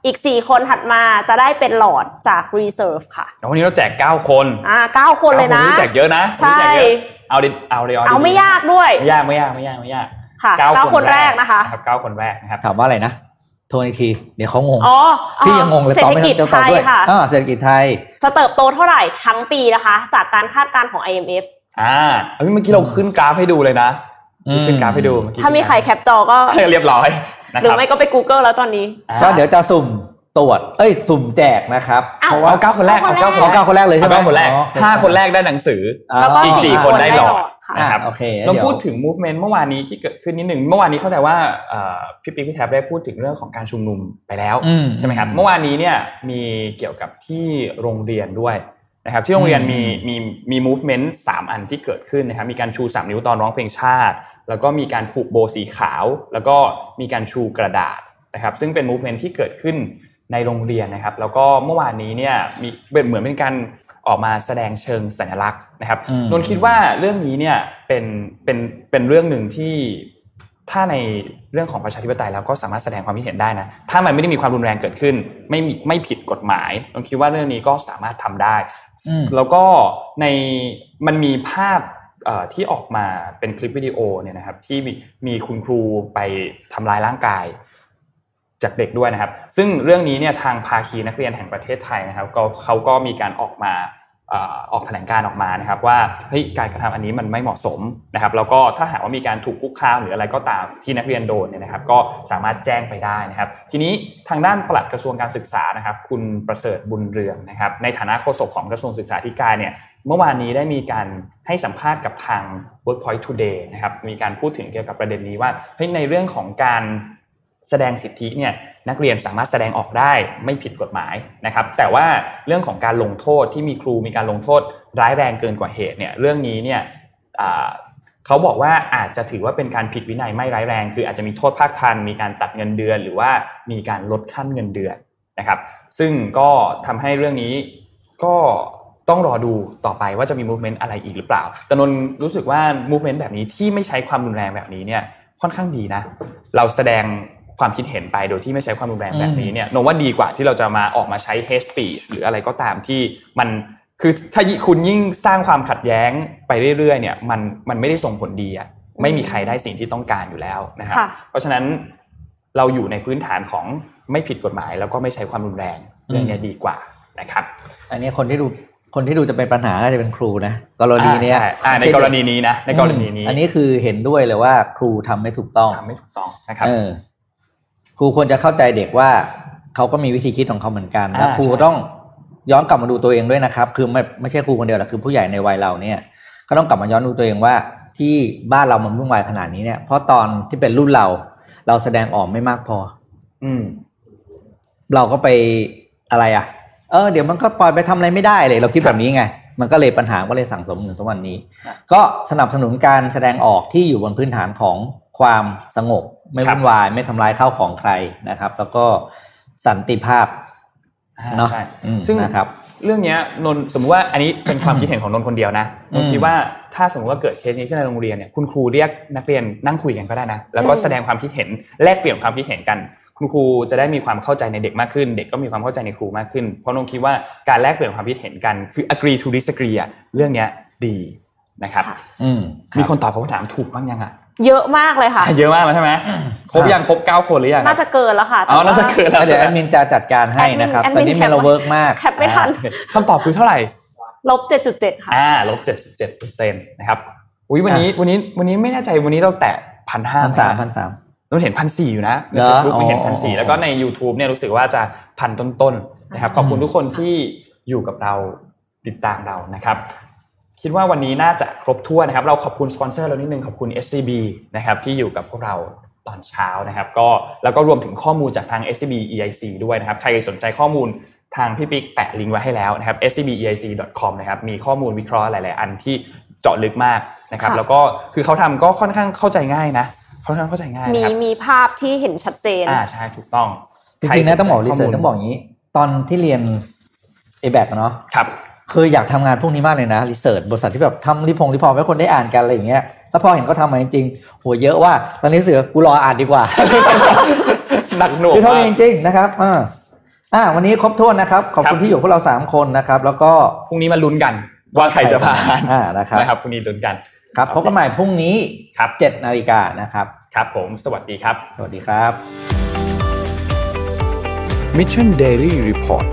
อ่าอีกสี่คนถัดมาจะได้เป็นหลอดจาก Reserve ค่ะแล้ววันนี้เราแจกเก้าคนอ่าเก้าคนเลยนะก้าแจกเยอะนะ ใช่วันนี้แจกเยอะเอาดิเอาเดียวเอาไม่ยากด้วย ไม่ยากไม่ยากไม่ยากไม่ยากค่ะเก้าเก้าคนแรกนะคะรับเก้าคนแรกนะครับถามว่าอะไรนะโทรอีกที เดี๋ยวเขางงอ๋อพี่ยังงงเลยเศรตษอบฐไม่กิจทันจะไทตอบยด้วยค่ะอ่าเศรษฐกิจไทยจะเติบโตเท่าไหร่ทั้งปีนะคะ จากการคาดการณ์ของ IMF อ่าเอ้ยเมื่อกี้เราขึ้นกราฟให้ดูเลยนะ อืมขึ้นกราฟให้ดูเอกี้ถ้ามีใครแคปจอก็เรียบร้อยนะหครือรับไม่ก็ไป Google แล้วตอนนี้อ่าก็เดี๋ยวจะสุ่มตรวจ เอ้ย สุ่มแจกนะครับอ้าวเพราะว่าเอาเก้าคนแรก เอาเก้าคนเอาแรกเก้าคนแรกเลยใช่ไหมเอาเก้าคนแรกอ๋อห้าคนแรกได้หนังสืออ๋อแล้วก็อีกสี่คนได้หลอดค่ะนะครับอ่าโอเคเราเดี๋ยวพูดถึง movement เมื่อวานนี้ที่เกิดขึ้นนิดหนึ่ง เมื่อวานนี้เข้าใจว่าเอ่อพี่ปิ๊กพี่แท็บได้พูดถึงเรื่องของการชุมนุมไปแล้วอืมใช่ไหมครับ เมื่อวานนี้เนี่ยมีเกี่ยวกับที่โรงเรียนด้วยนะครับที่โรงเรียนมีอืมมีมี movement สามอันที่เกิดขึ้นนะครับมีการชูสามนิ้วตอนร้องเพลงชาติ แล้วก็มีการผูกโบสีขาว แล้วก็มีการชูกระดาษนะครับ ซึ่งเป็น movement ที่เกิดขึ้นในโรงเรียนนะครับ แล้วก็เมื่อวานนี้เนี่ยมีเป็นเหมือนเป็นการออกมาแสดงเชิงสัญลักษณ์นะครับอืมนนท์คิดว่าเรื่องนี้เนี่ยเป็นเป็นเป็นเรื่องหนึ่งที่ถ้าในเรื่องของประชาธิปไตยแล้วก็สามารถแสดงความคิดเห็นได้นะถ้ามันไม่ได้มีความรุนแรงเกิดขึ้น ไม่มีไม่ผิดกฎหมายนนท์คิดว่าเรื่องนี้ก็สามารถทำได้อืมแล้วก็ในมันมีภาพเอ่อ ที่ออกมาเป็นคลิปวิดีโอเนี่ยนะครับที่มีคุณครูไปทำลายร่างกายจากเด็กด้วยนะครับ ซึ่งเรื่องนี้เนี่ยทางภาคีนักเรียนแห่งประเทศไทยนะครับก็เขาก็มีการออกมาออกแถลงการ์ออกมานะครับ ว่าเฮ้ยการกระทำอันนี้มันไม่เหมาะสมนะครับ แล้วก็ถ้าหากว่ามีการถูกคุกคามหรืออะไรก็ตามที่นักเรียนโดนเนี่ยนะครับ ก็สามารถแจ้งไปได้นะครับ ทีนี้ทางด้านปลัดกระทรวงการศึกษานะครับ คุณประเสริฐบุญเรืองนะครับ ในฐานะโฆษกของกระทรวงศึกษาธิการเนี่ย เมื่อวานนี้ได้มีการให้สัมภาษณ์กับทาง Workpoint Today นะครับมีการพูดถึงเกี่ยวกับประเด็นนี้ว่าเฮ้ยในเรื่องของการแสดงสิทธิเนี่ยนักเรียนสามารถแสดงออกได้ไม่ผิดกฎหมายนะครับแต่ว่าเรื่องของการลงโทษที่มีครูมีการลงโทษร้ายแรงเกินกว่าเหตุเนี่ยเรื่องนี้เนี่ยเขาบอกว่าอาจจะถือว่าเป็นการผิดวินัยไม่ร้ายแรง คืออาจจะมีโทษภาคทันมีการตัดเงินเดือน หรือว่ามีการลดขั้นเงินเดือนนะครับซึ่งก็ทำให้เรื่องนี้ก็ ต้องรอดูต่อไปว่าจะมี movement อะไรอีกหรือเปล่า แต่นนท์รู้สึกว่า movement แบบนี้ที่ไม่ใช้ความรุนแรงแบบนี้เนี่ยค่อนข้างดีนะ เราแสดงความคิดเห็นไปโดยที่ไม่ใช้ความรุนแรงแบบนี้เนี่ยนนท์ว่าดีกว่าที่เราจะมาออกมาใช้ hate speech หรืออะไรก็ตามที่มันคือถ้าคุณยิ่งสร้างความขัดแย้งไปเรื่อยๆเนี่ยมันมันไม่ได้ส่งผลดีอะไม่มีใครได้สิ่งที่ต้องการอยู่แล้วนะครับค่ะเพราะฉะนั้นเราอยู่ในพื้นฐานของไม่ผิดกฎหมาย แล้วก็ไม่ใช้ความรุนแรงเรื่องเนี้ยดีกว่านะครับ อันนี้คนที่ดู คนที่ดูจะเป็นปัญหาน่าจะเป็นครูนะกรณีเนี้ยอ่าใช่อ่าในกรณีนี้นะในกรณีนี้ อันนี้คือเห็นด้วยเลยว่าครูทำไม่ถูกต้องทำไม่ถูกต้องนะครับเออครูควรจะเข้าใจเด็กว่าเขาก็มีวิธีคิดของเขาเหมือนกันอ่าแล้วครูใช่ต้องย้อนกลับมาดูตัวเองด้วยนะครับ คือไม่ไม่ใช่ครูคนเดียวหรอกคือผู้ใหญ่ในวัยเราเนี่ยก็ต้องกลับมาย้อนดูตัวเองว่า ที่บ้านเรามันวุ่นวายขนาดนี้เนี่ยเพราะตอนที่เป็นรุ่นเรา เราแสดงออกไม่มากพอ อืม เราก็ไปอะไรอะ เออเดี๋ยวมันก็ปล่อยไปทำอะไรไม่ได้เลยเราคิดแบบนี้ไงมันก็เลยปัญหาก็เลยสั่งสมถึงทุกวันนี้ ก็สนับสนุนการแสดงออกที่อยู่บนพื้นฐานของความสงบ ไม่ครับวุ่นวายไม่ทำลายข้าวของใครนะครับ แล้วก็สันติภาพอ่าเนาะใช่อืมซึ่งนะครับเรื่องเนี้ยนนท์สมมติว่าอันนี้เป็นความคิดเห็นของนนท์คนเดียวนะนนท์อืมคิดว่าถ้าสมมติว่าเกิดเคสนี้ขึ้นในโรงเรียนเนี่ยคุณครูเรียกนักเรียนนั่งคุยกันก็ได้นะแล้วก็อืมแสดงความคิดเห็นแลกเปลี่ยนความคิดเห็นกัน คุณครูจะได้มีความเข้าใจในเด็กมากขึ้น เด็กก็มีความเข้าใจในครูมากขึ้น เพราะนนท์คิดว่าการแลกเปลี่ยนความคิดเห็นกันคือ agree to disagree อะเรื่องเนี้ยดีนะครับค่ะอืมมีคนตอบคำถามถูกบ้างยังอะเยอะมากเลยค่ะ เยอะมากแล้วใช่ไหมครบยังครบเก้าคนหรือยังครับน่าจะเกินแล้วค่ะแต่อ๋อว่าน่าจะเกินแล้วเดี๋ยวแอดมินจะจัดการให้นะครับแอดมินตอนนี้แอดมินเมลเราแคปไว้เวิร์กมากแคปไม่ทันคำตอบคือเท่าไหร่ลบเจ็ดจุดเจ็ดค่ะอ่าลบเจ็ดเจ็ดเปอร์เซ็นต์นะครับอุ้ยวันนี้วันนี้วันนี้ไม่แน่ใจวันนี้เราแตะพันห้าพันสามพันสาม เราเห็นพันสี่อยู่นะในเหรอเฟซบุ๊กไม่เห็นอ๋อพันสี่แล้วก็ใน YouTube เนี่ยรู้สึกว่าจะพันต้นๆนะครับขอบคุณทุกคนที่อยู่กับเราติดตามเรานะครับคิดว่าวันนี้น่าจะครบถ้วนนะครับ เราขอบคุณสปอนเซอร์เรานิดนึงขอบคุณ SCB นะครับที่อยู่กับพวกเราตอนเช้านะครับ ก็แล้วก็รวมถึงข้อมูลจากทาง SCB EIC ด้วยนะครับ ใครสนใจข้อมูลทางพี่ปิ๊กแปะลิงก์ไว้ให้แล้วนะครับ scbeic.com นะครับมีข้อมูลวิเคราะห์หลาย ๆ อันที่เจาะลึกมากนะครับค่ะแล้วก็คือเขาทำก็ค่อนข้างเข้าใจง่ายนะ ค่อนข้างเข้าใจง่ายมีนะครับมีภาพที่เห็นชัดเจนอ่าใช่ถูกต้อง จริงๆนะต้องบอก research ใครสนใจต้องบอกอย่างนี้ ตอนที่เรียน a b a c เนาะครับเคยอยากทำงานพวกนี้มากเลยนะ research บริษัทที่แบบทำรีพง report ให้คนได้อ่านกันอะไรอย่างเงี้ยแล้วพอเห็นเขาทำมาจริงๆโหเยอะว่าตอนนี้รู้สึกว่ากูรออ่านดีกว่าหนักหน่วงคือเท่ามานี้กจริงๆนะครับอ่าอ่าวันนี้ครบถ้วนนะครับ ขอบคุณครับที่อยู่พวกเราสามคนนะครับ แล้วก็พรุ่งนี้มาลุ้นกัน ว่าใครจะผ่านอ่านะครับนะครับพรุ่งนี้ลุ้นกัน ครับพบกันใหม่พรุ่งนี้ครับเจ็ดนาฬิกานะครับครับผมสวัสดีครับ สวัสดีครับ Mission Daily Report